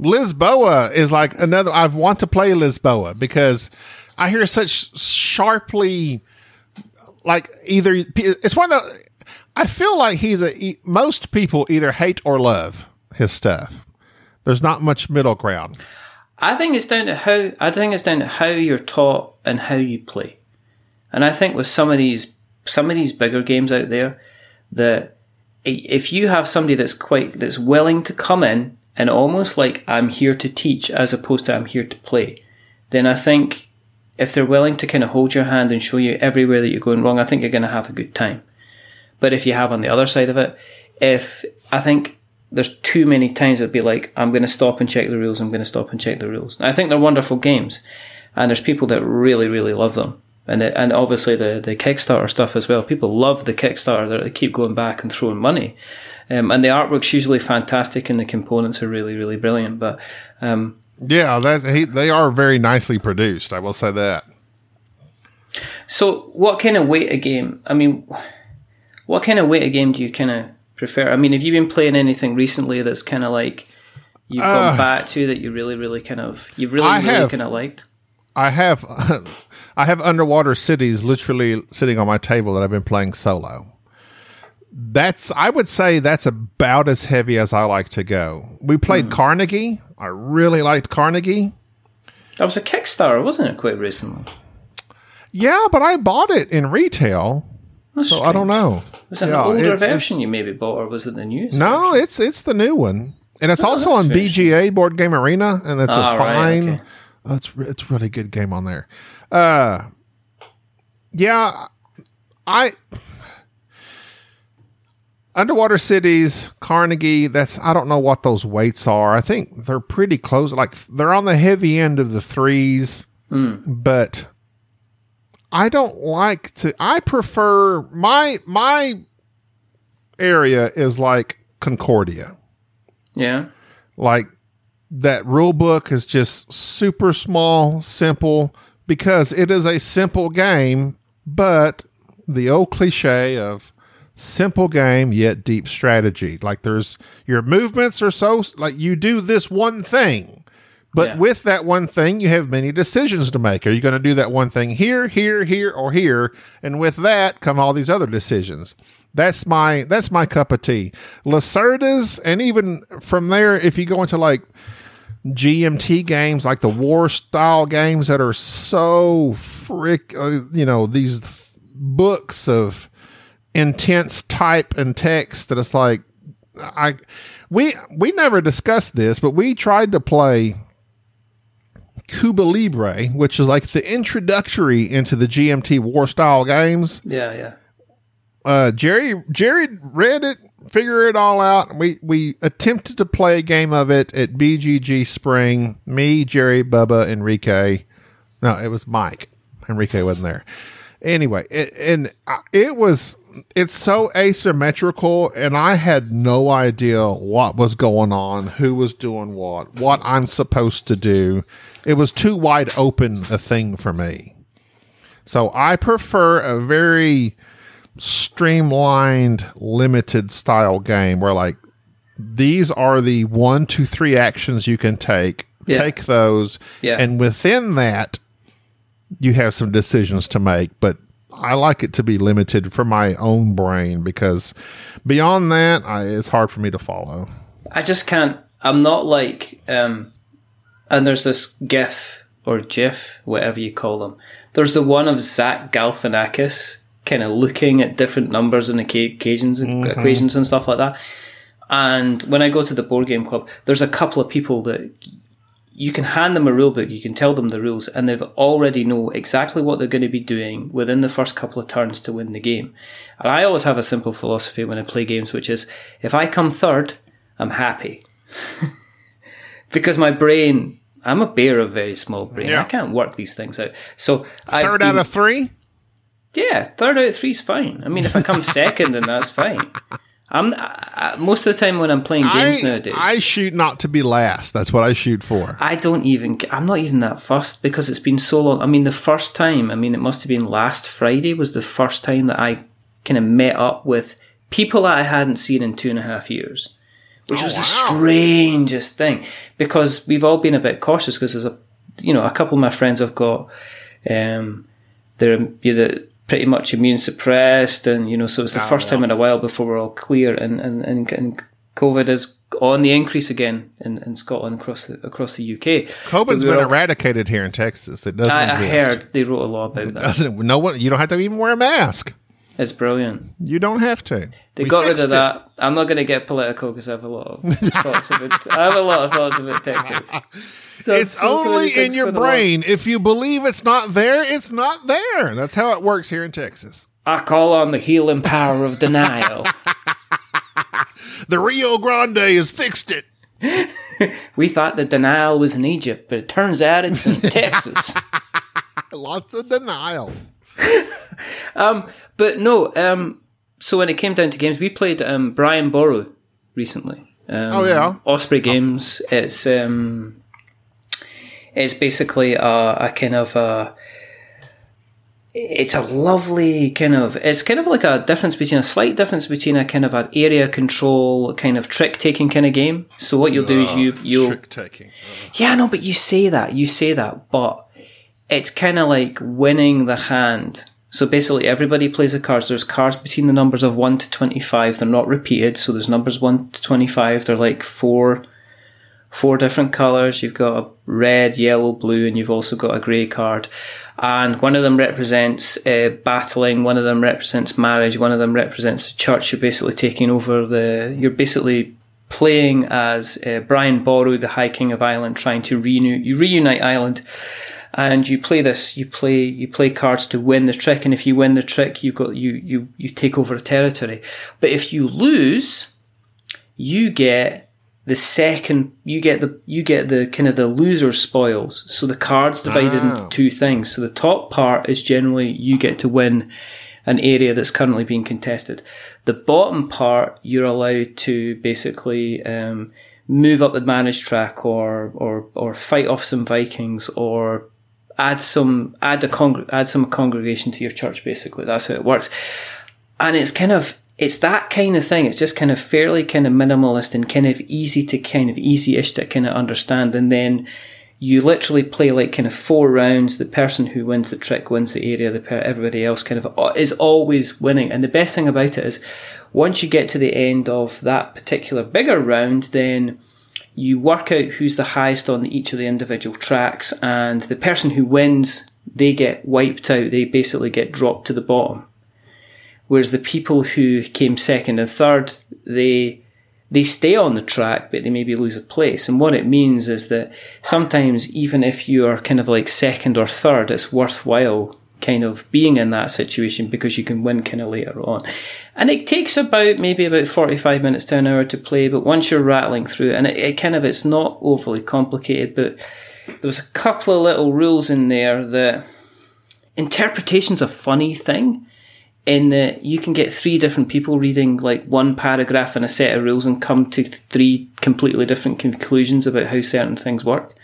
Lisboa is like another. I want to play Lisboa because I hear such sharply, like either it's one of the. I feel like he's a. Most people either hate or love his stuff. There's not much middle ground. I think it's down to how I think it's down to how you're taught and how you play. And I think with some of these some of these bigger games out there, that if you have somebody that's quite that's willing to come in and almost like I'm here to teach as opposed to I'm here to play, then I think if they're willing to kind of hold your hand and show you everywhere that you're going wrong, I think you're going to have a good time. But if you have on the other side of it, if I think there's too many times it'd be like, I'm going to stop and check the rules, I'm going to stop and check the rules. I think they're wonderful games, and there's people that really, really love them. And, it, and obviously the, the Kickstarter stuff as well. People love the Kickstarter. They keep going back and throwing money. Um, and the artwork's usually fantastic and the components are really, really brilliant. But um, Yeah, that's he, they are very nicely produced. I will say that. So, what kind of weight a game? I mean, what kind of weight a game do you kind of prefer? I mean, have you been playing anything recently that's kind of like you've gone uh, back to that you really, really kind of you've really, I really kind of liked? I have I have underwater cities literally sitting on my table that I've been playing solo. That's I would say that's about as heavy as I like to go. We played hmm. Carnegie. I really liked Carnegie. That was a Kickstarter, wasn't it? Quite recently. Yeah, but I bought it in retail, That's so I don't know. Was it an Yeah, older it's- version you maybe bought, or was it the newest? No, it's it's the new one, and it's also on BGA Board Game Arena, and it's Ah, a right, fine. okay. oh, it's it's really good game on there. Uh, yeah, I underwater cities, Carnegie. That's I don't know what those weights are. I think they're pretty close. Like they're on the heavy end of the threes, but I don't like to. I prefer my my area is like Concordia. Yeah. Like that rule book is just super small, simple because it is a simple game, but the old cliche of simple game yet deep strategy. Like there's your movements are so like you do this one thing. But Yeah. with that one thing, you have many decisions to make. Are you going to do that one thing here, here, here, or here? And with that come all these other decisions. That's my that's my cup of tea. Lacerdas, and even from there, if you go into like GMT games, like the war style games that are so frick, uh, you know, these th- books of intense type and text that it's like, I, we we never discussed this, but we tried to play Cuba Libre, which is like the introductory into the GMT war style games Yeah. Yeah. uh, Jerry Jerry read it, figured it all out. We we attempted to play a game of it at BGG Spring. Me, Jerry, Bubba, Enrique. No, it was Mike. Enrique wasn't there. Anyway, it, and it was it's so asymmetrical, and I had no idea what was going on, who was doing what, what I'm supposed to do. It was too wide open a thing for me. So I prefer a very streamlined, limited style game where like these are the one, two, three actions you can take. Yeah. Take those, Yeah. and within that, you have some decisions to make. But I like it to be limited for my own brain because beyond that, I, it's hard for me to follow. I just can't. I'm not like. Um, and there's this GIF or GIF, whatever you call them. There's the one of Zach Galifianakis kind of looking at different numbers and equa- occasions and equations and stuff like that. And when I go to the board game club, there's a couple of people that you can hand them a rule book, you can tell them the rules, and they've already know exactly what they're going to be doing within the first couple of turns to win the game. And I always have a simple philosophy when I play games, which is if I come third, I'm happy. because my brain, I'm a bear of very small brain. Yeah. I can't work these things out. So Third out of three. yeah, third out of three is fine. I mean, if I come second, then that's fine. I'm I, most of the time when I'm playing games I, nowadays. I shoot not to be last. That's what I shoot for. I don't even. I'm not even that first because it's been so long. I mean, the first time. I mean, it must have been last Friday was the first time that I kind of met up with people that I hadn't seen in two and a half years, which Oh, was the strangest thing because we've all been a bit cautious because there's a, you know, a couple of my friends have got, um, they're you know, pretty much immune suppressed, and you know, so it's the Oh, first time in a while before we're all clear, and and and, and COVID is on the increase again in, in Scotland across the across the UK. COVID's We been all- eradicated here in Texas. It doesn't I, I heard they wrote a law about that. Doesn't no one? You don't have to even wear a mask. It's brilliant. You don't have to. They We got rid of it. that. I'm not going to get political because I have a lot of thoughts about. I have a lot of thoughts about Texas. So, It's so- so only in your going along. brain. If you believe it's not there, it's not there. That's how it works here in Texas. I call on the healing power of denial. The Rio Grande has fixed it. we thought the denial was in Egypt, but it turns out it's in Texas. Lots of denial. um, But no, um, so when it came down to games, we played um, Brian Boru recently. Um, Oh, yeah? Osprey Games. It's um, it's basically a, a kind of a. It's a lovely kind of. It's kind of like a difference between a slight difference between a kind of an area control kind of trick taking kind of game. So what you'll do is you ah, you'll Trick taking. Ah. yeah, no, but you say that, you say that, but it's kind of like winning the hand. So basically, everybody plays the cards. There's cards between the numbers of 1 to 25. They're not repeated. So there's numbers 1 to 25. They're like four, four different colors. You've got a red, yellow, blue, and you've also got a grey card. And one of them represents uh, battling. One of them represents marriage. One of them represents the church. You're basically taking over the. You're basically playing as uh, Brian Boru, the High King of Ireland, trying to reunite, you reunite Ireland, and you play this. You play you play cards to win the trick, and if you win the trick, you got you you you take over a territory. But if you lose, you get the second you get the you get the kind of the loser spoils. So the cards divided Ah. into two things. So the top part is generally you get to win an area that's currently being contested. The bottom part you're allowed to basically um, move up the managed track or or or fight off some vikings or add some add a congr- add some congregation to your church basically. That's how it works. And it's kind of it's that kind of thing. It's just kind of fairly kind of minimalist and kind of easy to kind of easy-ish to kind of understand. And then you literally play like kind of four rounds. The person who wins the trick wins the area. The per- everybody else kind of is always winning. And the best thing about it is once you get to the end of that particular bigger round, then you work out who's the highest on each of the individual tracks, and the person who wins they get wiped out. They basically get dropped to the bottom whereas the people who came second and third, they they stay on the track, but they maybe lose a place. And what it means is that sometimes, even if you are kind of like second or third, it's worthwhile kind of being in that situation because you can win kind of later on. And it takes about maybe about 45 minutes to an hour to play, but once you're rattling through and it, it kind of, it's not overly complicated, but there was a couple of little rules in there that interpretation's a funny thing in that you can get three different people reading like one paragraph and a set of rules and come to three completely different conclusions about how certain things work.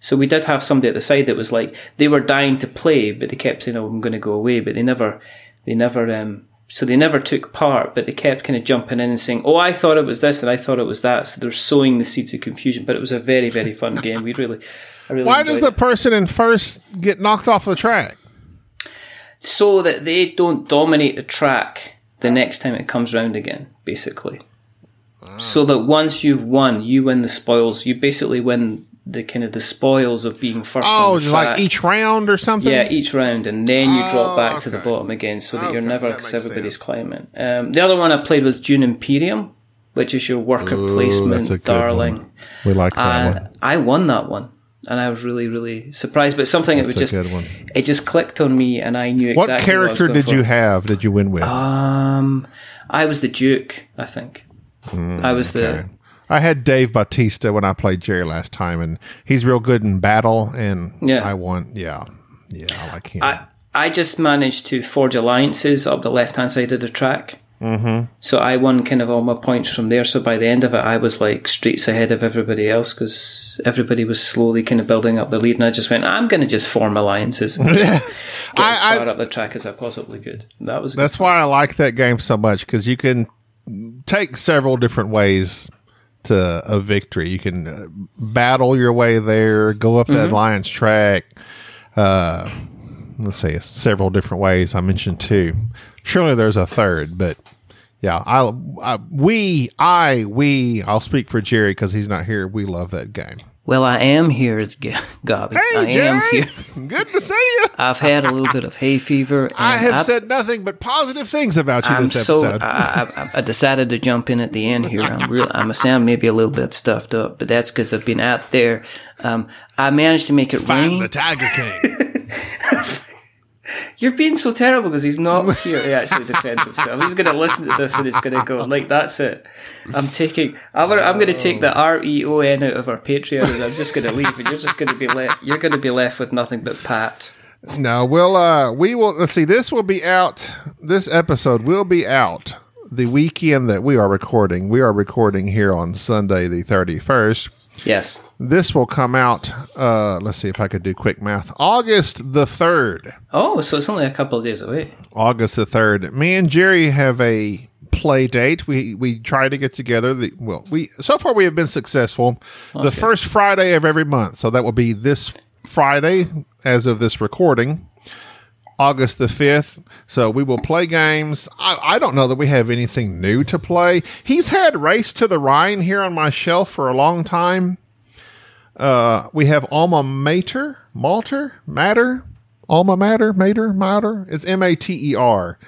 So we did have somebody at the side that was like they were dying to play, but they kept saying, "Oh, I'm going to go away," but they never, they never, um, so they never took part, but they kept kind of jumping in and saying, "Oh, I thought it was this and I thought it was that." So they're sowing the seeds of confusion. But it was a very, very fun game. We really, I really. Why does the it. person in first get knocked off the track? So that they don't dominate the track the next time it comes round again, basically. So that once you've won, you win the spoils. You basically win the kind of the spoils of being first Oh, on the just track. like each round or something? yeah, each round, and then you drop Oh, back to the bottom again, so that you're Okay, never because everybody's sense. climbing. Um, the other one I played was Dune Imperium, which is your worker Ooh, placement, that's a good darling. one. We like that And one. I won that one, and I was really, really surprised. But something it That's would a just it just clicked on me, and I knew What exactly what was character going did for. you have? Did you win with? Um, I was the Duke, I think. I was the. I had Dave Bautista when I played Jerry last time, and he's real good in battle. And Yeah. I won. Yeah, yeah, I like him. I, I just managed to forge alliances up the left hand side of the track. Mm-hmm. So I won kind of all my points from there. So by the end of it, I was like streets ahead of everybody else because everybody was slowly kind of building up the lead. And I just went, I'm going to just form alliances and get as I- far up the track as I possibly could. That was That's why I like that game so much because you can take several different ways to a victory. You can uh, battle your way there, go up that alliance track. Uh, let's say several different ways. I mentioned two. Surely there's a third, but yeah, I, I we I we I'll speak for Jerry because he's not here. We love that game. Well, I am here, G- Gobby. Hey, I Jerry, am here. good to see you. I've had a little bit of hay fever. And I have I've- said nothing but positive things about you I'm this so episode. I, I, I decided to jump in at the end here. I'm real. I'm a sound maybe a little bit stuffed up, but that's because I've been out there. Um, I managed to make it Find rain. the Tiger King. You're being so terrible because he's not here to actually defend himself. He's going to listen to this and he's going to go like, "That's it." I'm taking. I'm. I'm going to take the R E O N out of our Patreon and I'm just going to leave, and you're just going to be left. You're going to be left with nothing but Pat. No, we'll uh we will let's see, this will be out this episode will be out the weekend that we are recording. We are recording here on Sunday the thirty first. Yes. This will come out uh let's see if I could do quick math. August the third. Oh, so it's only a couple of days away. August the third. Me and Jerry have a play date. We we try to get together. The well, we so far we have been successful. the first Friday of every month. So that will be this Friday as of this recording. August the 5th. So we will play games. I, I don't know that we have anything new to play. He's had Race to the Rhine here on my shelf for a long time. Uh, we have Alma Mater, Malter, Mater, Alma Mater, Mater, Mater. It's M A T E R.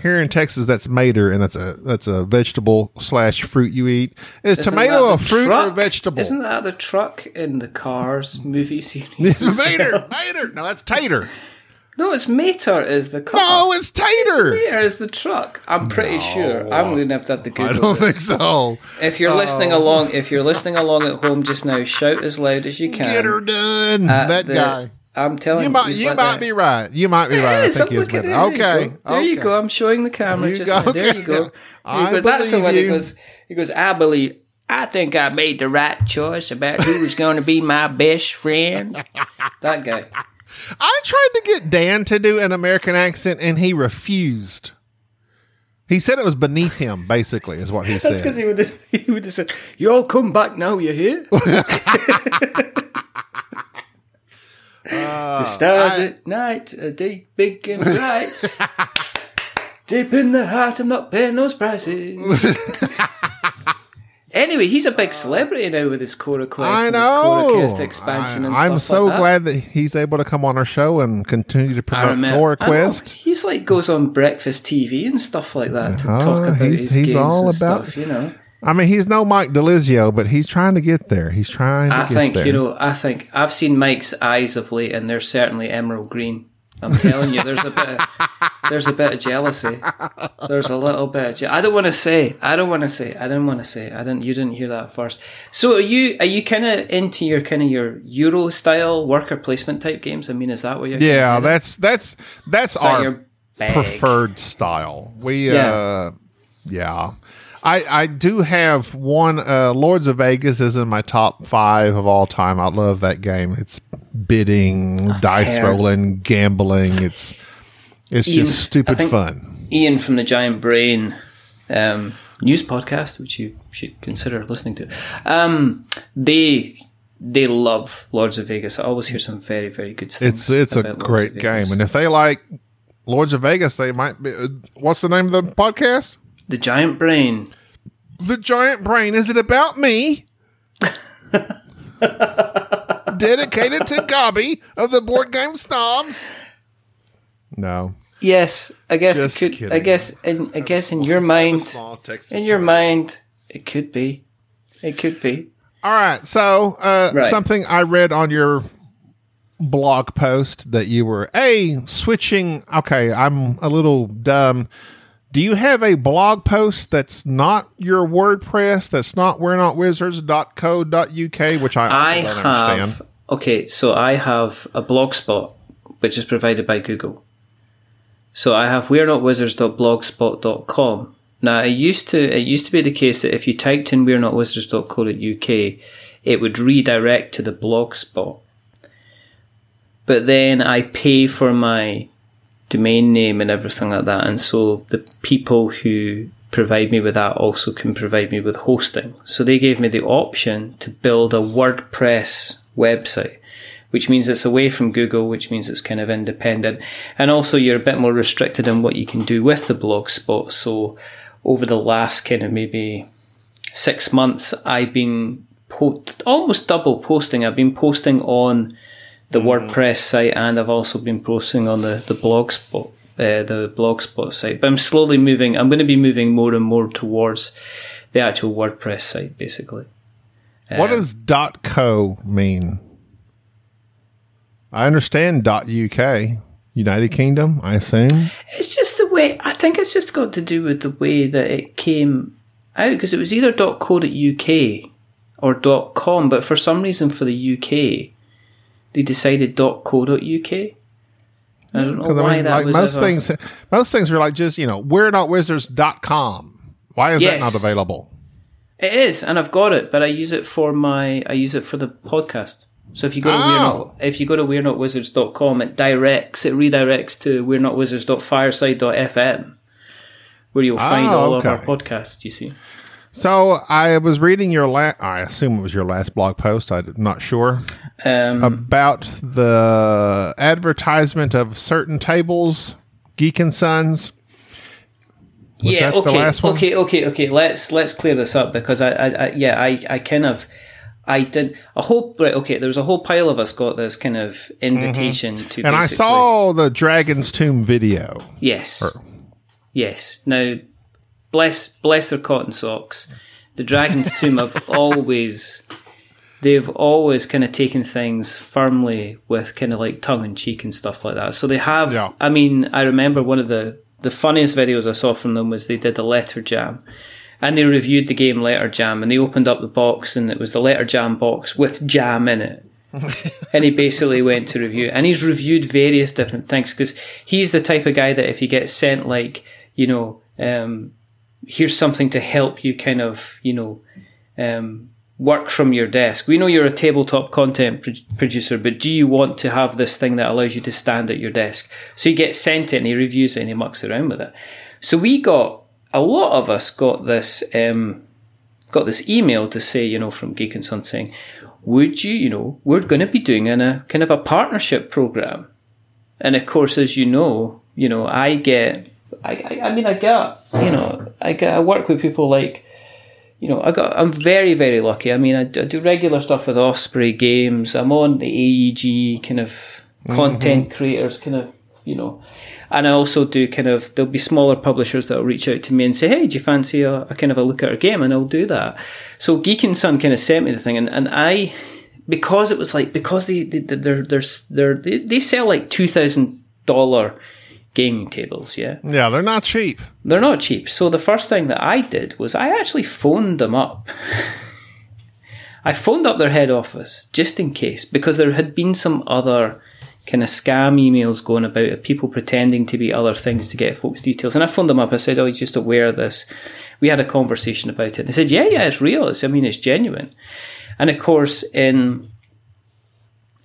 Here in Texas, that's mater, and that's a that's a vegetable slash fruit you eat. Is Isn't tomato a fruit or a vegetable? Isn't that the truck in the Cars movie series? Mater, mater. No, that's tater. No, it's Mater is the car. No, it's tater. Mater is the truck. I'm pretty sure. I'm going to have to have the Google I don't think so. If you're listening along, if you're listening along at home just now, shout as loud as you can. Get her done. that the- guy. I'm telling You you, might you like might that. be right. You might be right. I think I'm he is looking there. Okay. you go. There you go. I'm showing the camera You just go. now. There you go. There goes. That's the believe one. He goes. He goes. I believe. I think I made the right choice about who was going to be my best friend. That guy. I tried to get Dan to do an American accent and he refused. He said it was beneath him, basically, is what he said. That's because he would have, he would have said, "You all come back now. You hear?" the stars uh, I- at night are deep, big, and bright. deep in the heart, I'm not paying those prices. Anyway, he's a big celebrity now with his Cora Quest I and his Cora know. Quest expansion and I'm so like that. glad that he's able to come on our show and continue to promote remember- Nora Quest. He's like goes on breakfast TV and stuff like that to Uh-huh, talk about he's- his he's games all and about- stuff. You know. I mean, he's no Mike DiLisio, but he's trying to get there. He's trying to I get think there. you know. I think I've seen Mike's eyes of late, and they're certainly emerald green. I'm telling you, there's a bit. Of, there's a bit of jealousy. There's a little bit. Of je- I don't want to say. I don't want to say. I didn't want to say. I didn't. You didn't hear that first. So are you? Are you kind of into your kind of your Euro style worker placement type games? I mean, is that what you're? Yeah, that's that's that's that our preferred style. We Yeah. uh yeah. I I do have one uh Lords of Vegas is in my top 5 of all time. I love that game. It's bidding, dice heard. rolling, gambling. It's it's Ian, just stupid fun. Ian from the Giant Brain um, news podcast, which you should consider listening to. Um, they they love Lords of Vegas. I always hear some very very good things. It's it's a great game and if they like Lords of Vegas, they might be uh, What's the name of the podcast? The Giant Brain. The Giant Brain. Is it about me? Dedicated to Gobby of the Board Game Snobs. No. Yes, I guess Just it could. I guess in I guess in your mind, in your mind, it could be. It could be. All right. So, uh, Right. something I read on your blog post that you were a switching. Okay, I'm a little dumb. Do you have a blog post that's not your WordPress? That's not we're not wizards.co.uk, which I, I have. understand. Okay, so I have a blog spot which is provided by Google. So I have we're not wizards.blogspot.com Now, it used to it used to be the case that if you typed in we're not wizards.co.uk, it would redirect to the blog spot. But then I pay for my domain name and everything like that, and so the people who provide me with that also can provide me with hosting. So they gave me the option to build a WordPress website, which means it's away from Google, which means it's kind of independent. And also you're a bit more restricted in what you can do with the blog spot. So over the last kind of maybe six months, I've been po- almost double posting. I've been posting on the WordPress site and I've also been posting on the, the blog spot uh, the blogspot site. But I'm slowly moving. I'm going to be moving more and more towards the actual WordPress site, basically. What Um, does .co mean? I understand .uk, United Kingdom. I assume. It's just the way. I think it's just got to do with the way that it came out because it was either .co.uk or .com, but for some reason for the UK, they decided .co.uk. I don't know why I mean, that like was most ever- things, most things are like just you know we're not wizards.com. Why is that not available? It is, and I've got it, but I use it for my I use it for the podcast. So if you go to we're not Oh. if you go to we're not wizards.com, it directs it redirects to we're not wizards.fireside.fm where you'll find Oh, all of our podcasts, you see. So I was reading your last. I assume it was your last blog post. I'm not sure Um, about the advertisement of certain tables, Geek and Sons. Was yeah, okay, last one? okay, okay, okay. Let's let's clear this up because I, I, I yeah, I, I kind of, I did a whole right. Okay, there was a whole pile of us got this kind of invitation to, Mm-hmm. And I saw the Dragon's Tomb video. Yes. Yes. Now, bless bless their cotton socks. The Dragon's Tomb have always they've always kind of taken things firmly with kind of like tongue in cheek and stuff like that. So they have. Yeah. I mean, I remember one of the the funniest videos I saw from them was they did a letter jam. And they reviewed the game Letter Jam, and they opened up the box, and it was the Letter Jam box with jam in it and he basically went to review and he's reviewed various different things because he's the type of guy that if he gets sent like you know um, here's something to help you kind of you know um, work from your desk. We know you're a tabletop content pro- producer but do you want to have this thing that allows you to stand at your desk? So he gets sent it and he reviews it and he mucks around with it. So we got a lot of us got this um, got this email to say, you know, from Geek and Son saying, would you, you know, we're going to be doing in a kind of a partnership program. And of course, as you know, you know, I get, I, I, I mean, I get, you know, I get, I work with people like, you know, I got, I'm very, very lucky. I mean, I, do- I do regular stuff with Osprey Games. I'm on the AEG kind of mm-hmm. content creators kind of, you know, and I also do kind of there'll be smaller publishers that'll reach out to me and say, "Hey, do you fancy a, a kind of a look at our game?" And I'll do that. So Geek and Son kind of sent me the thing, and, and I because it was like because they they they're they're, they're they, they sell like two thousand dollar gaming tables, yeah. Yeah, they're not cheap. They're not cheap. So the first thing that I did was I actually phoned them up. I phoned up their head office just in case because there had been some other kind of scam emails going about of people pretending to be other things to get folks' details. And I phoned them up. I said, "Oh, he's just aware of this." We had a conversation about it. And They said, "Yeah, yeah, it's real. It's, I mean, it's genuine." And of course, in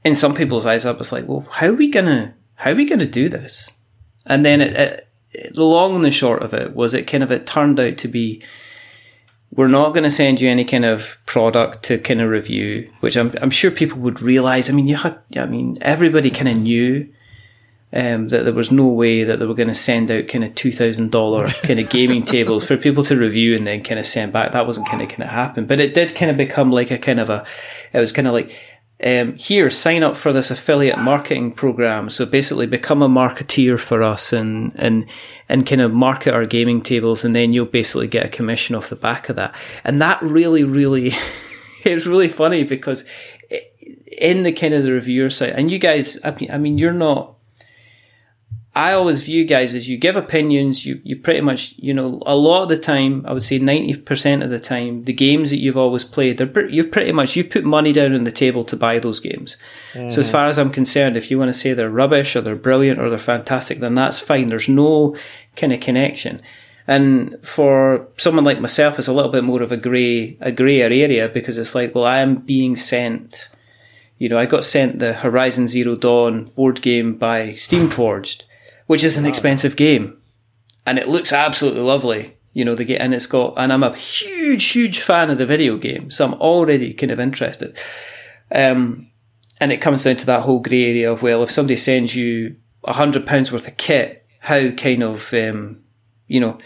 in some people's eyes, I was like, "Well, how are we gonna how are we gonna do this?" And then it, it, it- the long and the short of it was, it kind of it turned out to be we're not going to send you any kind of product to kind of review, which I'm, I'm sure people would realize. I mean, you had, I mean, everybody kind of knew um, that there was no way that they were going to send out kind of two thousand dollar kind of gaming tables for people to review and then kind of send back. That wasn't kind of going to happen, but it did kind of become like a kind of a. It was kind of like. Um, here, sign up for this affiliate marketing program. So basically, become a marketeer for us and and and kind of market our gaming tables, and then you'll basically get a commission off the back of that. And that really, really, it's really funny because in the kind of the reviewer site, and you guys, I mean, I mean, you're not. I always view guys as you give opinions. You you pretty much you know a lot of the time. I would say ninety percent of the time, the games that you've always played, they're you've pretty much you've put money down on the table to buy those games. So as mm. far as I'm concerned, if you want to say they're rubbish or they're brilliant or they're fantastic, then that's fine. There's no kind of connection. And for someone like myself, it's a little bit more of a grey, a grayer area because it's like, well, I am being sent, you know, I got sent the Horizon Zero Dawn board game by Steamforged, which is an expensive game. And it looks absolutely lovely, you know, the game, and it's got, and I'm a huge, huge fan of the video game. So I'm already kind of interested. Um, and it comes down to that whole grey area of, well, if somebody sends you a hundred pounds worth of kit, how kind of, um, you know,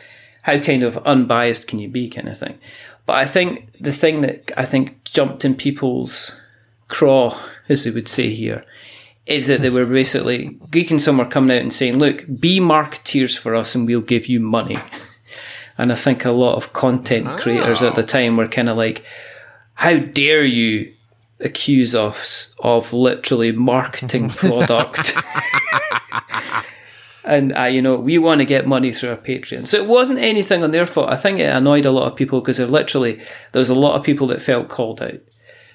how kind of unbiased can you be, kind of thing. But I think the thing that I think jumped in people's craw, as they would say here, is that they were basically Geek and Some were coming out and saying, "Look, be marketeers for us, and we'll give you money." and I think a lot of content creators at the time were kind of like, "How dare you accuse us of literally marketing product?" and uh, you know we want to get money through our patreon so it wasn't anything on their fault i think it annoyed a lot of people because there literally there was a lot of people that felt called out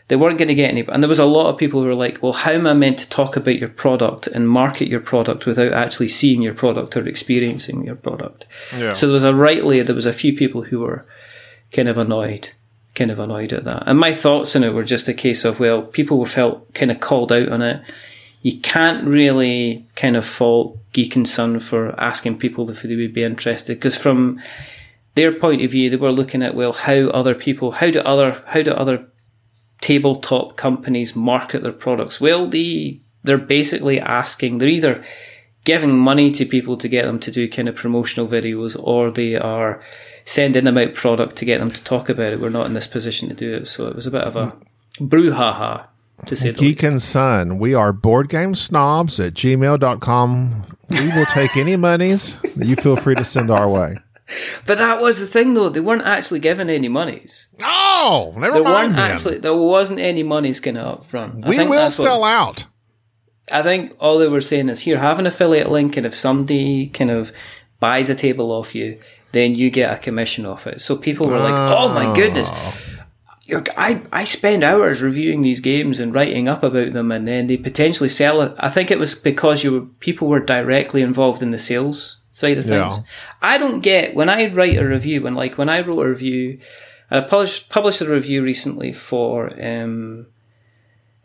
they weren't going to get any and there was a lot of people who were like well how am i meant to talk about your product and market your product without actually seeing your product or experiencing your product? Yeah. so there was a rightly there was a few people who were kind of annoyed kind of annoyed at that. And my thoughts on it were just a case of well people were felt kind of called out on it. You can't really kind of fault Geek and Son for asking people if they would be interested because from their point of view, they were looking at well how other people, how do other how do other tabletop companies market their products? Well, they they're basically asking they're either giving money to people to get them to do kind of promotional videos, or they are sending them out product to get them to talk about it. We're not in this position to do it, so it was a bit of a brouhaha to say the Geek least. and Son, we are board game snobs at gmail.com. We will take any monies that you feel free to send our way. But that was the thing, though. They weren't actually given any monies. Oh, never There mind. weren't then. actually. There wasn't any monies kind of up front. I we think will that's what- sell out. I think all they were saying is here, have an affiliate link, and if somebody kind of buys a table off you, then you get a commission off it. So people were like, "Oh my goodness." Ah. I, I spend hours reviewing these games and writing up about them, and then they potentially sell it. I think it was because you were, people were directly involved in the sales side of things. Yeah. I don't get when I write a review, when like when I wrote a review, I published published a review recently for um,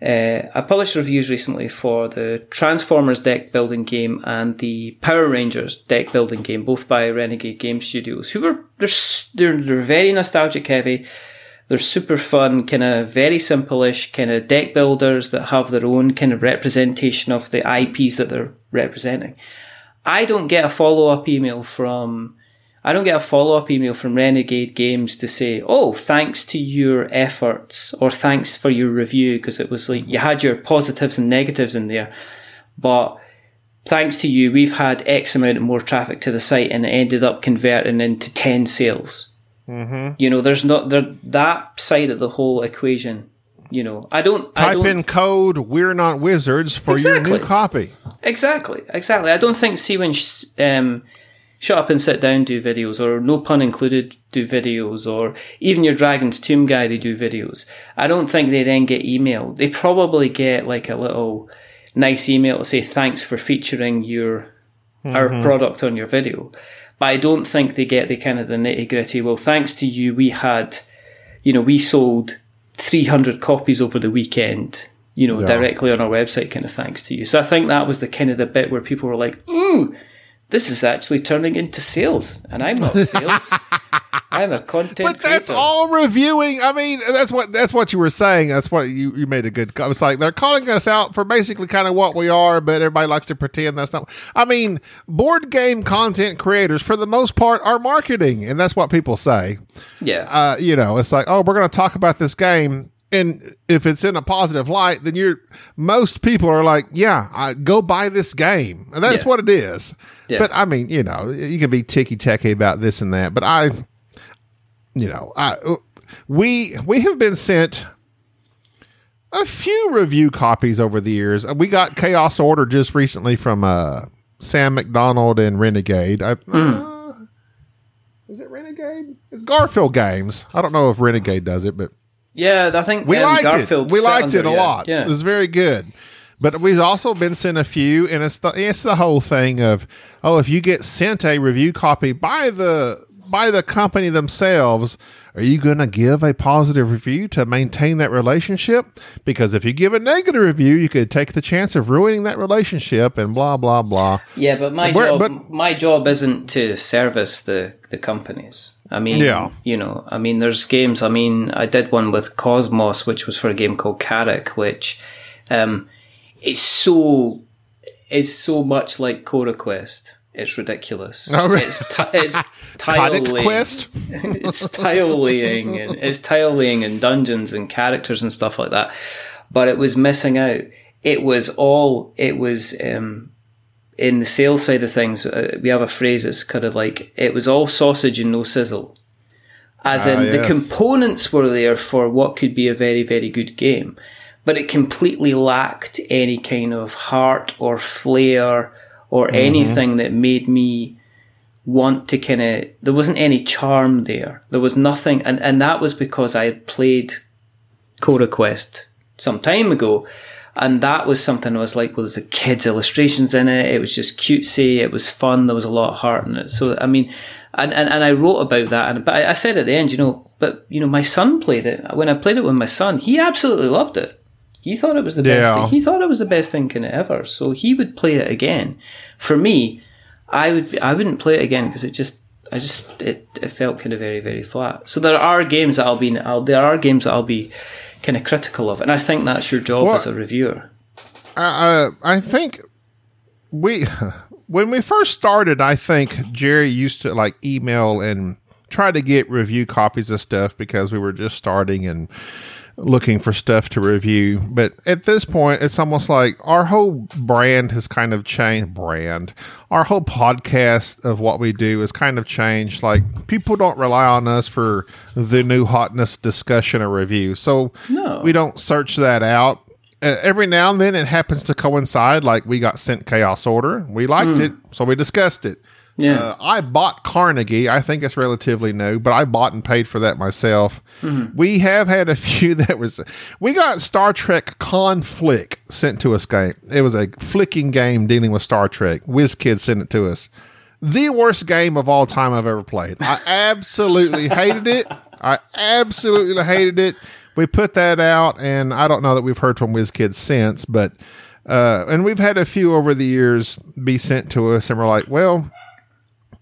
uh, I published reviews recently for the Transformers deck building game and the Power Rangers deck building game, both by Renegade Game Studios, who were they're they're, they're very nostalgic heavy. They're super fun, kind of very simple-ish, kind of deck builders that have their own kind of representation of the IPs that they're representing. I don't get a follow-up email from I don't get a follow up email from Renegade Games to say, oh, thanks to your efforts or thanks for your review, because it was like you had your positives and negatives in there. But thanks to you, we've had X amount of more traffic to the site and it ended up converting into 10 sales. Mm-hmm. You know, there's not there, that side of the whole equation. You know, I don't I Type don't, in code We're Not Wizards for your new copy. Exactly, exactly. I don't think see when sh- um, Shut Up and Sit Down do videos, or No Pun Included do videos, or even your Dragon's Tomb guy, they do videos. I don't think they then get email. They probably get like a little nice email to say thanks for featuring your our product on your video. But I don't think they get the kind of the nitty gritty. Well, thanks to you, we had, you know, we sold 300 copies over the weekend, you know, Yeah. directly on our website, kind of thanks to you. So I think that was the kind of the bit where people were like, ooh, this is actually turning into sales. And I'm not sales. I'm a content But that's creator. all reviewing. I mean, that's what that's what you were saying. That's what you, you made a good. co- It's like they're calling us out for basically kind of what we are, but everybody likes to pretend that's not. I mean, board game content creators, for the most part, are marketing, and that's what people say. Yeah. Uh, you know, it's like, oh, we're going to talk about this game, and if it's in a positive light, then you're most people are like, yeah, I, go buy this game, and that's Yeah. what it is. Yeah. But I mean, you know, you can be ticky tacky about this and that, but I you know, I we we have been sent a few review copies over the years. We got Chaos Order just recently from uh, Sam McDonald and Renegade. I, uh, is it Renegade? It's Garfield Games. I don't know if Renegade does it, but yeah, I think we um, liked Garfield it. We liked it a lot. Yeah. It was very good. But we've also been sent a few, and it's the it's the whole thing of oh, if you get sent a review copy by the by the company themselves, are you going to give a positive review to maintain that relationship? Because if you give a negative review, you could take the chance of ruining that relationship and blah blah blah. Yeah, but my job but- my job isn't to service the the companies. I mean, Yeah. you know, I mean, there's games. I mean, I did one with Cosmos, which was for a game called Carrick, which um, is so is so much like Cora Quest. It's ridiculous. Oh, really? It's ti it's tile laying. Quest? it's tile laying and it's tile laying and dungeons and characters and stuff like that. But it was missing out. It was all. It was um, in the sales side of things. Uh, we have a phrase that's kind of like it was all sausage and no sizzle. As Ah, in, the components were there for what could be a very, very good game, but it completely lacked any kind of heart or flair or Mm-hmm. anything that made me want to kind of there wasn't any charm there there was nothing and and that was because i had played Cora Quest some time ago and that was something i was like well there's a kids illustrations in it it was just cutesy it was fun there was a lot of heart in it so i mean and and, and i wrote about that and but I, I said at the end you know but you know my son played it when i played it with my son he absolutely loved it he thought it was the best Yeah. thing. He thought it was the best thing kind of ever. So he would play it again. For me, I would I wouldn't play it again because it just I just it, it felt kind of very very flat. So there are games that I'll be I'll, there are games that I'll be kind of critical of, and I think that's your job Well- as a reviewer. uh, I think we when we first started, I think Jerry used to like email and try to get review copies of stuff because we were just starting and looking for stuff to review. But at this point, it's almost like our whole brand has kind of changed. Brand, our whole podcast of what we do has kind of changed. Like people don't rely on us for the new hotness discussion or review, so No. we don't search that out uh, every now and then it happens to coincide. Like we got sent Chaos Order, we liked it, so we discussed it. Yeah. Uh, I bought Carnegie. I think it's relatively new, but I bought and paid for that myself. We have had a few that was. We got Star Trek Conflict sent to us. Game. It was a flicking game dealing with Star Trek. WizKid sent it to us. The worst game of all time I've ever played. I absolutely hated it. I absolutely hated it. We put that out, and I don't know that we've heard from WizKids since, but uh, and we've had a few over the years be sent to us, and we're like, well,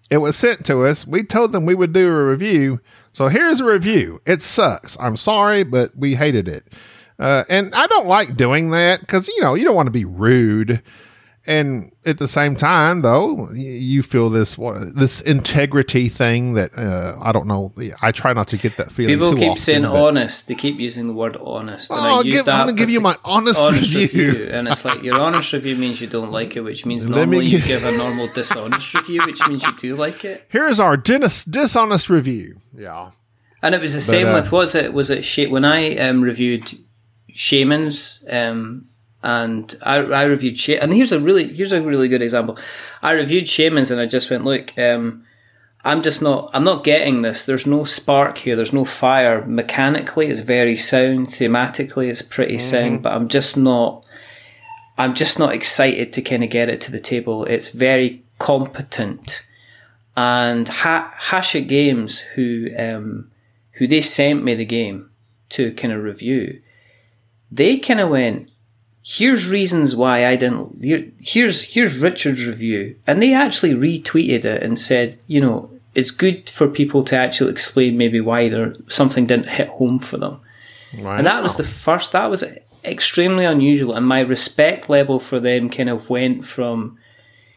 it was sent to us. We told them we would do a review. So here's a review. It sucks. I'm sorry, but we hated it. Uh, and I don't like doing that because, you know, you don't want to be rude. And at the same time, though, you feel this what, this integrity thing that uh, I don't know. I try not to get that feeling. People keep often, saying honest. They keep using the word honest. And Oh, I use give- that I'm gonna give you my honest review. And it's like your honest review means you don't like it, which means Let me normally you give- give a normal dishonest review, which means you do like it. Here's our dis- dishonest review. Yeah. And it was the same uh, with was it was it when I um, reviewed Shamans um, and I, I reviewed Sh- and here's a really here's a really good example. I reviewed Shamans and I just went look. Um, I'm just not. I'm not getting this. There's no spark here. There's no fire. Mechanically, it's very sound. Thematically, it's pretty sound. But I'm just not. I'm just not excited to kind of get it to the table. It's very competent, and ha- Hachette Games, who um, who they sent me the game to kind of review, they kind of went, "Here's reasons why I didn't." Here, here's here's Richard's review, and they actually retweeted it and said, you know, it's good for people to actually explain maybe why there something didn't hit home for them. And that was the first. That was extremely unusual, and my respect level for them kind of went from.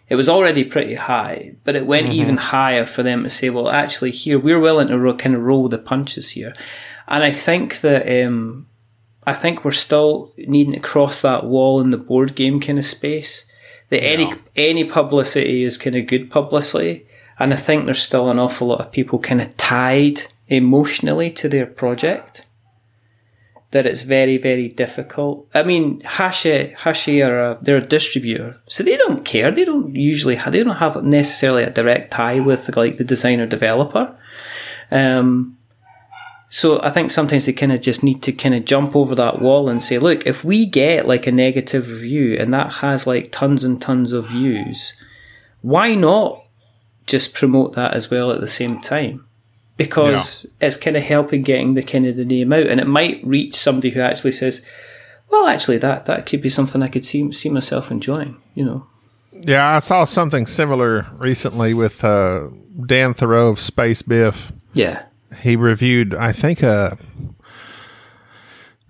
It was already pretty high, but it went even higher for them to say, "Well, actually, here we're willing to kind of roll the punches here," and I think that um, I think we're still needing to cross that wall in the board game kind of space. That any any publicity is kind of good publicity, and I think there's still an awful lot of people kind of tied emotionally to their project that it's very, very difficult. I mean, Hashi, Hashi are a, they're a distributor, so they don't care. They don't usually have, they don't have necessarily a direct tie with like the designer developer. Um, so I think sometimes they kind of just need to kind of jump over that wall and say, look, if we get like a negative review and that has like tons and tons of views, why not just promote that as well at the same time because it's kind of helping getting the kind of the name out, and it might reach somebody who actually says, "Well, actually, that that could be something I could see see myself enjoying." You know. Yeah, I saw something similar recently with uh, Dan Thurot of Space Biff. Yeah. He reviewed, I think, uh,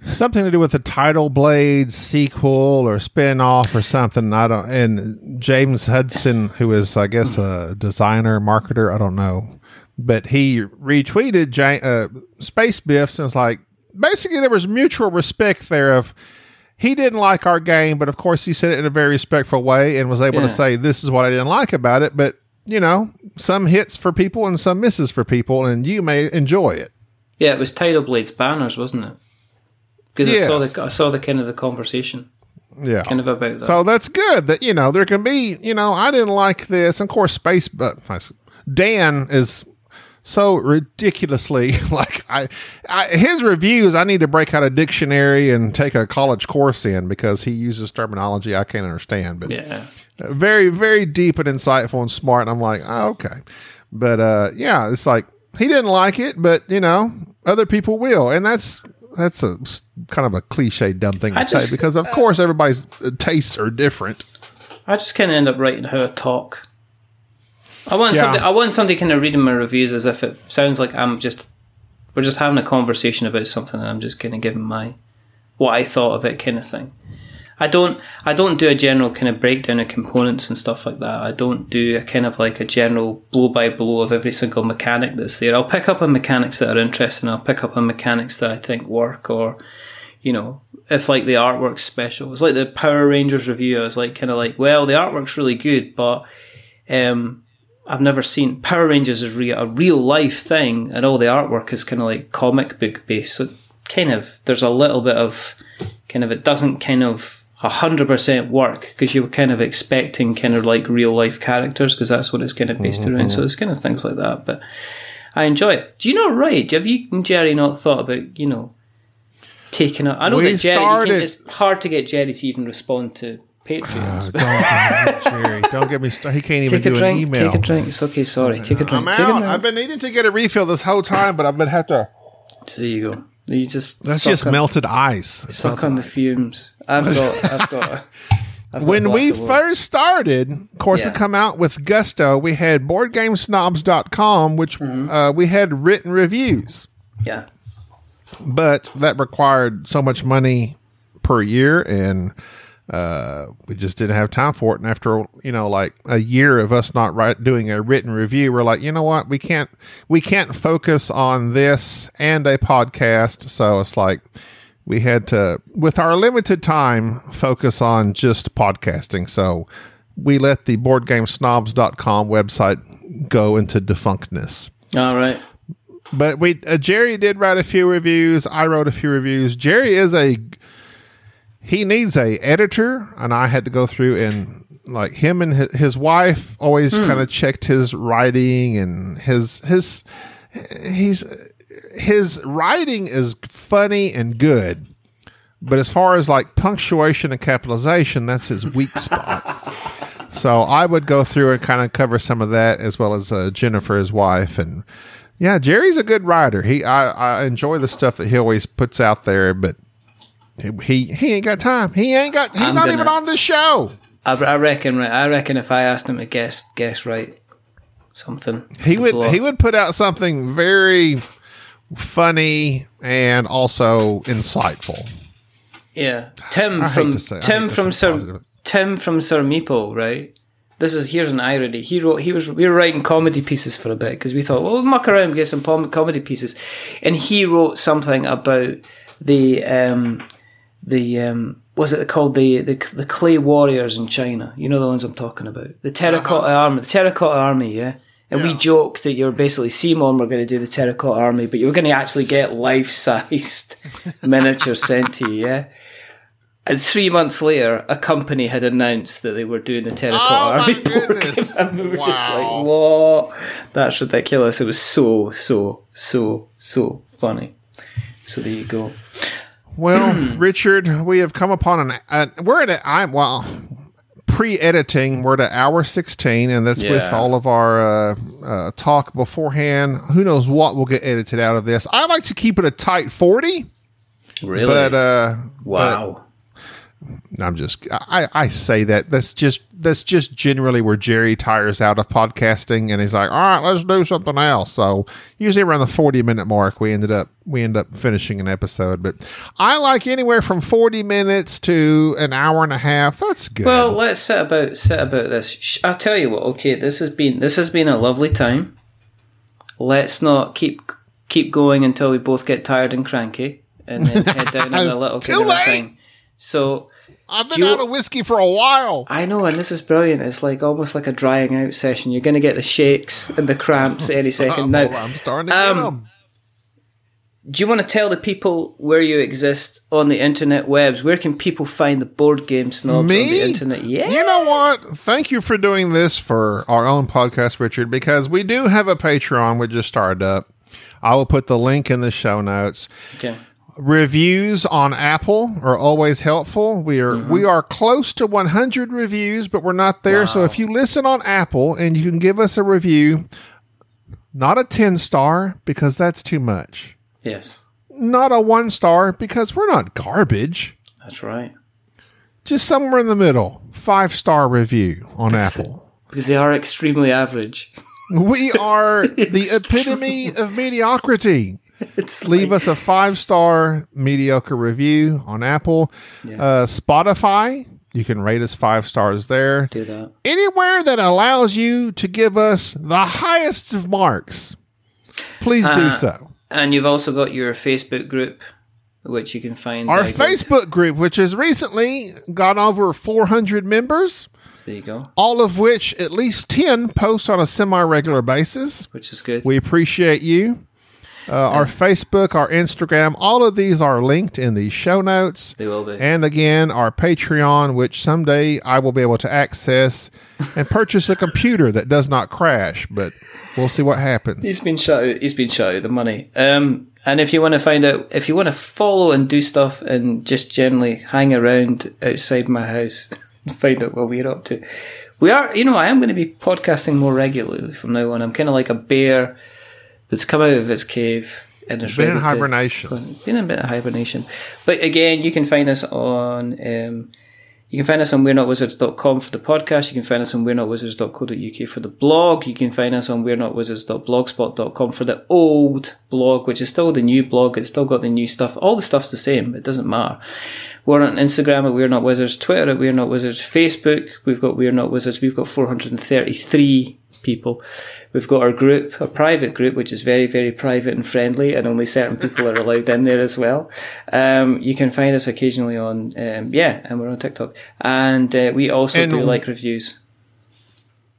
something to do with the Tidal Blades sequel or spin-off or something. I don't. And James Hudson, who is, I guess, a designer, marketer, I don't know, but he retweeted Ja- uh, Space Biffs and was like, basically, there was mutual respect there of he didn't like our game, but of course he said it in a very respectful way and was able Yeah. to say, "This is what I didn't like about it." But you know, some hits for people and some misses for people, and you may enjoy it. Yeah, it was Tidal Blades banners, wasn't it? Because I saw the I saw the kind of the conversation Yeah, kind of about that. So that's good that you know there can be you know I didn't like this. And of course, space, but Dan is so ridiculously like I, I his reviews. I need to break out a dictionary and take a college course in because he uses terminology I can't understand. But yeah, very very deep and insightful and smart. And I'm like, oh, okay, but uh, yeah, it's like he didn't like it, but you know other people will, and that's that's a kind of a cliche dumb thing to I say just- because of course everybody's uh, tastes are different. I just kind of end up writing how I talk. I want Yeah. somebody. I want somebody kind of reading my reviews as if it sounds like I'm just we're just having a conversation about something, and I'm just kind of giving my what I thought of it, kind of thing. I don't. I don't do a general kind of breakdown of components and stuff like that. I don't do a kind of like a general blow by blow of every single mechanic that's there. I'll pick up on mechanics that are interesting. I'll pick up on mechanics that I think work, or you know, if like the artwork's special. It's like the Power Rangers review. I was like, kind of like, well, the artwork's really good, but um, I've never seen Power Rangers is re- a real life thing, and all the artwork is kind of like comic book based. So kind of there's a little bit of kind of it doesn't kind of hundred percent work because you were kind of expecting kind of like real life characters because that's what it's kind of based around. So mm-hmm. it's kind of things like that, but. I enjoy it. Do you know, right? Have you and Jerry not thought about, you know, taking up? I know We that Jerry, started- it's hard to get Jerry to even respond to Patreons. Uh, but Don't, Jerry, don't get me started. He can't even take a do drink. an email. Take a drink. It's okay. Sorry. Take a drink. I'm take a out. drink. I've been needing to get a refill this whole time, but I've been have to. So there you go. You just That's just on, melted ice. It's suck on the fumes. I've got. I've got. A, I've got when we first started, of course, Yeah. we come out with Gusto. We had boardgamesnobs.com, which Mm-hmm. uh, we had written reviews, yeah, but that required so much money per year, and uh, we just didn't have time for it. And after you know, like a year of us not write, doing a written review, we're like, you know what, we can't we can't focus on this and a podcast. So it's like we had to, with our limited time, focus on just podcasting. So we let the boardgamesnobs.com website go into defunctness. all right. But we uh, Jerry did write a few reviews. I wrote a few reviews. Jerry is a he needs a editor, and I had to go through and like him and his, his wife always kind of checked his writing and his his he's his writing is funny and good. But as far as like punctuation and capitalization, that's his weak spot. So I would go through and kind of cover some of that, as well as uh, Jennifer, his wife, and yeah, Jerry's a good writer. He I, I enjoy the stuff that he always puts out there, but he he, ain't got time. He ain't got. He's I'm not gonna- even on this show. I, I reckon. Right. I reckon if I asked him to guess, guess right, something He would he would put out something very funny and also insightful. Yeah, Tim I hate from to say- I Tim hate to from say Sir positive. Tim from Sir Meeple, right? This is here's an irony. He wrote. He was. We were writing comedy pieces for a bit because we thought, well, we'll muck around and get some pom- comedy pieces, and he wrote something about the um, the um, was it called the, the the clay warriors in China? You know the ones I'm talking about. The terracotta army. The terracotta army. Yeah. And we joked that you're basically Simon were going to do the terracotta army, but you were going to actually get life sized miniature sent to you. Yeah. And three months later, a company had announced that they were doing the Terracotta Oh, Army goodness. And we were just like, what? That's ridiculous. It was so, so, so, so funny. So there you go. Well, Richard, we have come upon an. Uh, we're at a. I'm well. pre-editing, we're at hour sixteen, and that's with all of our uh, uh, talk beforehand. Who knows what will get edited out of this? I like to keep it a tight forty, Really? but uh, wow. I'm just I, I say that that's just that's just generally where Jerry tires out of podcasting and he's like, all right, let's do something else. So usually around the 40 minute mark, we ended up we end up finishing an episode. But I like anywhere from 40 minutes to an hour and a half. That's good. Well, let's set about set about this. I'll tell you what. Okay, this has been this has been a lovely time. Let's not keep keep going until we both get tired and cranky, and then head down on a little Too kind of a late. thing. So I've been out of whiskey for a while. I know, and this is brilliant. It's like almost like a drying out session. You're going to get the shakes and the cramps any second now. Oh, I'm starting to get um, 'em. Do you want to tell the people where you exist on the internet webs? Where can people find the board game snobs on Me? the internet? Yeah. You know what? Thank you for doing this for our own podcast, Richard, because we do have a Patreon we just started up. I will put the link in the show notes. Okay. Reviews on Apple are always helpful. We are we mm-hmm. are close to 100 reviews, but we're not there. So if you listen on Apple and you can give us a review, not a 10 star because that's too much. Yes, Not a 1 star because we're not garbage. that's right. Just somewhere in the middle. 5 star review on Apple. Because they are extremely average. We are the epitome of mediocrity. It's Leave like- us a five star mediocre review on Apple. Yeah. Uh, Spotify, you can rate us five stars there. do that. Anywhere that allows you to give us the highest of marks, please do Uh, so. And you've also got your Facebook group, which you can find. Our Facebook group, which has recently got over 400 members, There you go. all of which at least 10 post on a semi regular basis. Which is good. We appreciate you. Uh, Our Facebook, our Instagram, all of these are linked in the show notes. they will be. And again, our Patreon, which someday I will be able to access and purchase a computer that does not crash, but we'll see what happens. He's been shut out. He's been shut out the money. Um, and if you want to find out, if you want to follow and do stuff, and just generally hang around outside my house, find out what we're up to. We are, you know, I am going to be podcasting more regularly from now on. I'm kind of like a bear that's come out of its cave and is Been in to- hibernation. been in a bit of hibernation. But again, you can find us on um, you can find us on we're not wizards.com for the podcast. You can find us on we're not wizards.co.uk for the blog. You can find us on we're not wizards.blogspot.com for the old blog, which is still the new blog. It's still got the new stuff. All the stuff's the same. It doesn't matter. We're on Instagram at We're Not Wizards, Twitter at We're Not Wizards, Facebook, we've got We're Not Wizards, we've got 433 people. We've got our group, a private group, which is very, very private and friendly, and only certain people are allowed in there as well. Um, you can find us occasionally on, um, yeah, and we're on TikTok. And uh, we also And- do like reviews.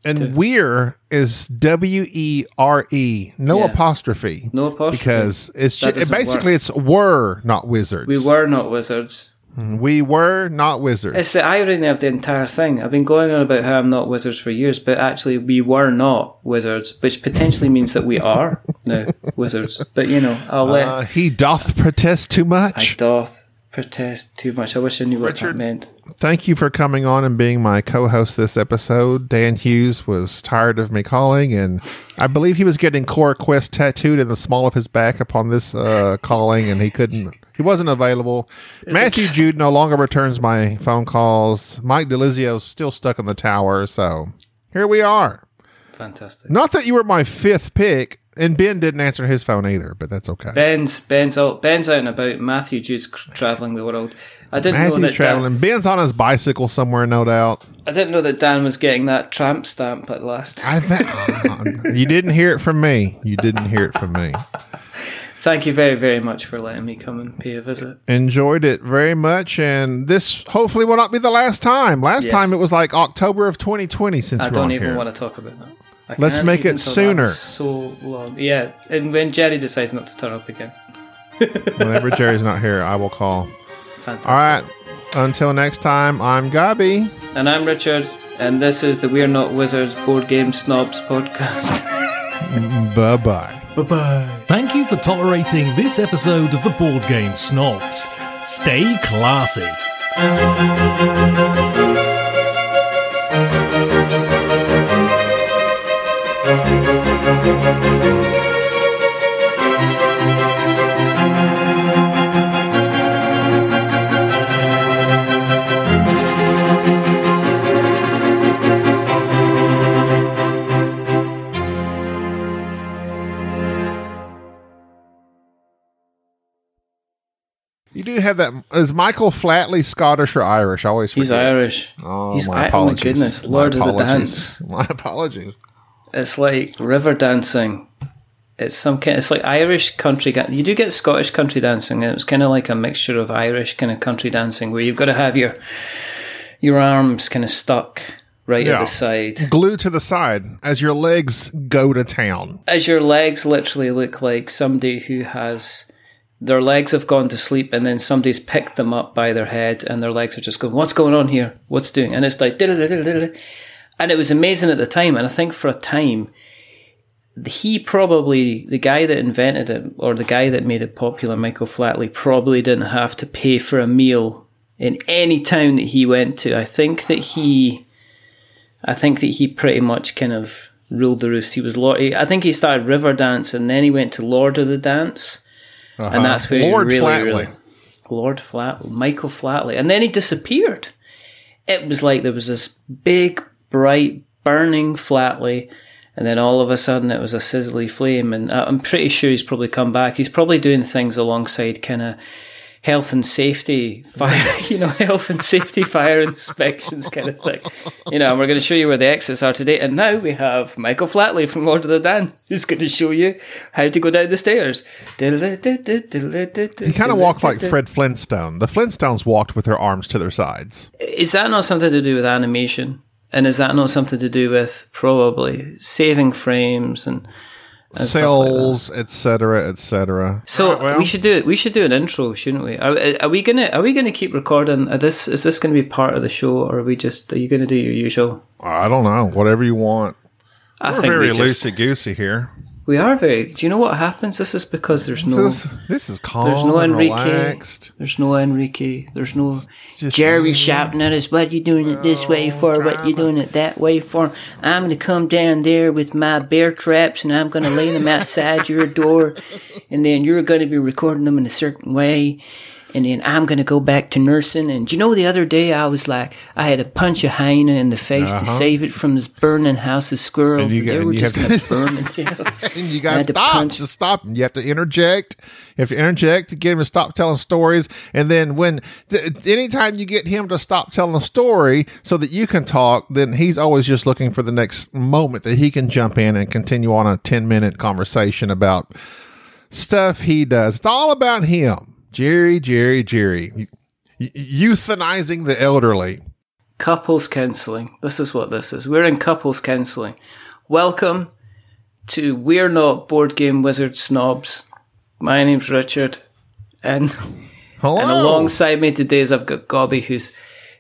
And we're is W E R E, no Yeah. apostrophe. No apostrophe. Because it's just, basically work. it's were not wizards. We were not wizards. We were not wizards. It's the irony of the entire thing. I've been going on about how I'm not wizards for years, but actually we were not wizards, which potentially means that we are now wizards. But you know, I'll let uh, he doth protest too much. I doth protest too much. I wish I knew what that Richard. meant. Thank you for coming on and being my co-host this episode. Dan Hughes was tired of me calling, and I believe he was getting Cora Quest tattooed in the small of his back upon this uh, calling, and he couldn't. He wasn't available. Matthew Jude no longer returns my phone calls. Mike DiLisio's still stuck in the tower, so here we are. Fantastic. Not that you were my fifth pick, and Ben didn't answer his phone either, but that's okay. Ben's Ben's out Ben's out and about. Matthew Jude's traveling the world. I didn't know Matthew's that Dan, traveling. Ben's on his bicycle somewhere, no doubt. I didn't know that Dan was getting that tramp stamp at last. I think oh, you didn't hear it from me. You didn't hear it from me. Thank you very very much for letting me come and pay a visit. Enjoyed it very much, and this hopefully will not be the last time. Last Yes. time it was like October of 2020 since I we're don't even here. want to talk about that. I Let's make it sooner. So long, yeah. And when Jerry decides not to turn up again, Whenever Jerry's not here, I will call. fantastic. All right. Until next time, I'm Gabi. And I'm Richard, and this is the We're Not Wizards Board Game Snobs podcast. Bye bye. Bye bye. Thank you for tolerating this episode of the Board Game Snobs. Stay classy. Is Michael Flatley Scottish or Irish? I always forget. He's Irish. Oh, He's my I- oh my apologies. goodness, My Lord of the. Dance. My apologies. It's like river dancing. It's some kind. It's like Irish country. You do get Scottish country dancing. And it was kind of like a mixture of Irish kind of country dancing, where you've got to have your your arms kind of stuck right Yeah. at the side, Glued to the side as your legs go to town. as your legs literally look like somebody who has their legs have gone to sleep, and then somebody's picked them up by their head, and their legs are just going, "What's going on here? What's doing?" And it's like, and it was amazing at the time. And I think for a time, he probably the guy that invented it or the guy that made it popular, Michael Flatley, probably didn't have to pay for a meal in any town that he went to. I think that he, I think that he pretty much kind of ruled the roost. He was. I think he started River Dance and then he went to Lord of the Dance, and that's where Uh-huh. Lord really, Flatley. really Lord Flatley, Michael Flatley, and then he disappeared. It was like there was this big, bright, burning Flatley, and then all of a sudden it was a sizzly flame. And I- I'm pretty sure he's probably come back. He's probably doing things alongside kind of health and safety fire, you know, health and safety fire inspections kind of thing. You know, and we're going to show you where the exits are today. And now we have Michael Flatley from Lord of the Dance who's going to show you how to go down the stairs. He kind of walked like Fred Flintstone. The Flintstones walked with their arms to their sides. Is that not something to do with animation? And is that not something to do with probably saving frames and and stuff like? Cells, etc., etc. So Alright, well, we should do it. we should do an intro, shouldn't we? Are, are we gonna are we gonna keep recording? Are this is this gonna be part of the show, or are we just are you gonna do your usual? I don't know. Whatever you want. I We're think very we just, loosey goosey here. We are very. Do you know what happens? This is because there's no This, this is calm there's no and Enrique. relaxed. There's no Enrique. There's no Jerry me. shouting at us. What you doing it this way for? What are you doing it that way for? I'm gonna come down there with my bear traps and I'm gonna lay them outside your door, and then you're gonna be recording them in a certain way. And then I'm gonna go back to nursing. And you know the other day I was like, I had to punch a hyena in the face to save it from this burning house of squirrels. Uh-huh. And you And got- they were you just gonna to- burn you know? And you had to stop. punch- Just stop. You have to interject. You have to interject to get him to stop telling stories. And then when th- anytime you get him to stop telling a story so that you can talk, then he's always just looking for the next moment that he can jump in and continue on a 10 minute conversation about stuff he does. It's all about him. Jerry, Jerry, Jerry. Euthanizing the elderly. couples counseling. This is what this is. We're in couples counseling. Welcome to We're Not Board Game Wizard Snobs. My name's Richard, and Hello. and alongside me today is I've got Gobby, who's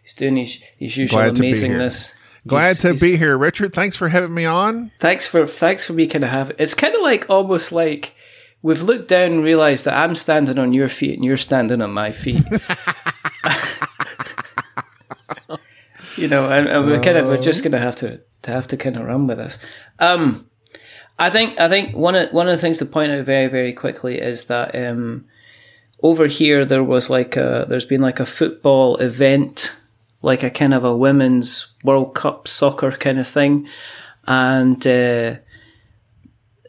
he's doing his his usual Glad to be here. amazingness. Glad He's- to he's- be here, Richard. Thanks for having me on. Thanks for thanks for me kind of have. It's kind of like almost like we've looked down and realised that I'm standing on your feet and you're standing on my feet. you know, and, and we're kind of we're just gonna have to to have to kind of run with this. Um, I think I think one of one of the things to point out very very quickly is that um, over here there was like a there's been like a football event, like a kind of a women's World Cup soccer kind of thing, and. Uh,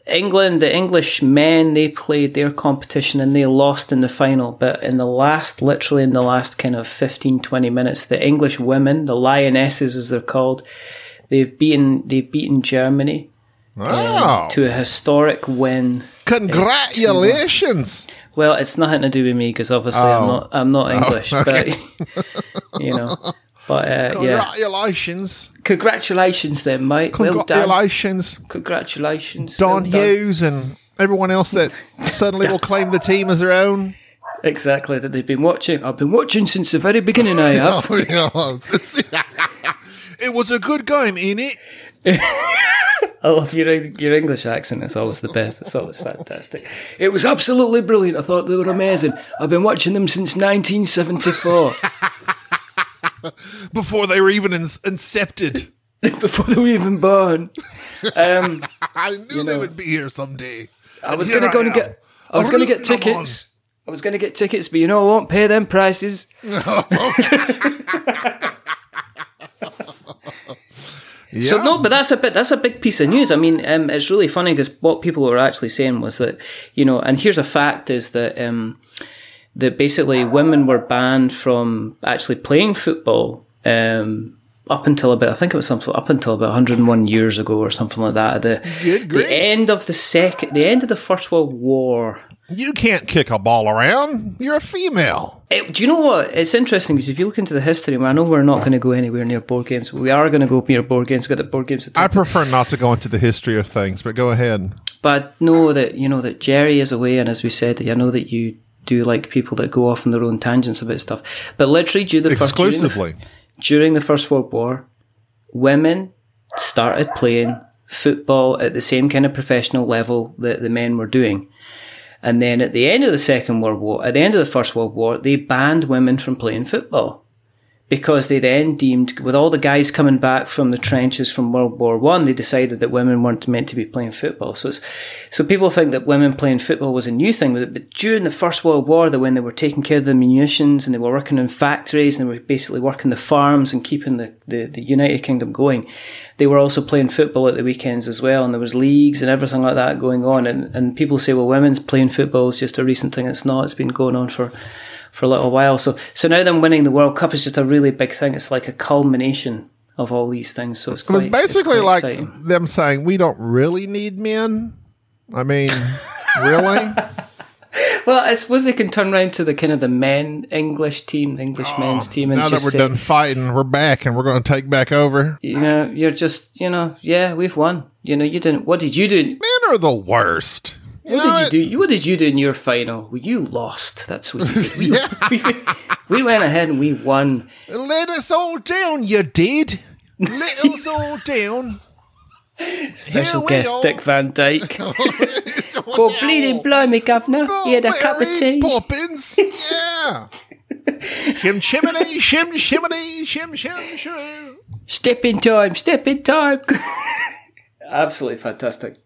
England, the English men, they played their competition and they lost in the final. But in the last, literally in the last kind of 15, 20 minutes, the English women, the Lionesses as they're called, they've beaten, they've beaten Germany Oh, to a historic win. congratulations. Well, it's nothing to do with me because obviously I'm Oh. not, I'm not oh, English, okay. but, you know, but, uh, yeah. Congratulations. Congratulations then, mate. Well done. Congratulations. Congratulations. Don well. Hughes and everyone else that suddenly will claim the team as their own. Exactly, that they've been watching. I've been watching since the very beginning, I have. it was a good game, innit? I love your your English accent. It's always the best. It's always fantastic. It was absolutely brilliant. I thought they were amazing. I've been watching them since 1974, Before they were even in- incepted. before they were even born. Um, I knew they would be here someday. I was going to go and get. I was going to get tickets. I was going to get tickets, but you know I won't pay them prices. So no, but that's a bit that's a big piece of news. I mean, um, it's really funny because what people were actually saying was that you know, and here's a fact is that um, that basically women were banned from actually playing football um, up until about I think it was something up until about 101 years ago or something like that. The, Good the end of the second, the end of the First World War. You can't kick a ball around. You're a female. It, do you know what? It's interesting because if you look into the history, I know we're not going to go anywhere near board games, but we are going to go near board games. Got the board games. I prefer not to go into the history of things, but go ahead. but I know that you know that Jerry is away, and as we said, I know that you do like people that go off on their own tangents about stuff. But literally, due to the first during the- during the First World War, women started playing football at the same kind of professional level that the men were doing. And then at the end of the Second World War, at the end of the First World War, they banned women from playing football because they then deemed, with all the guys coming back from the trenches from World War One, they decided that women weren't meant to be playing football. So, so people think that women playing football was a new thing, but during the First World War, the when they were taking care of the munitions and they were working in factories and they were basically working the farms and keeping the, the, the United Kingdom going, they were also playing football at the weekends as well, and there was leagues and everything like that going on. And and people say, well, women's playing football is just a recent thing. It's not. It's been going on for for a little while. So so now them winning the World Cup is just a really big thing. It's like a culmination of all these things. So it's It quite, was basically it's like exciting. them saying, we don't really need men. I mean, really? Well, I suppose they can turn around to the kind of the men English team, the English oh, men's team, and Oh, now that we're say, done fighting, we're back and we're going to take back over. you know, you're just, you know, yeah, we've won. You know, you didn't. What did you do? Men are the worst. You What know did you do? What did you do in your final? Well, you lost. That's what you did. We, we, we went ahead and we won. Let us all down, you did. Let us all down. Special guest are. Dick Van Dyke. Go Go bleeding blimey, governor. He had a cup of tea. Poppins. Yeah. shim shiminy, shim shiminy, shim shim shim. Step in time. Step in time. Absolutely fantastic.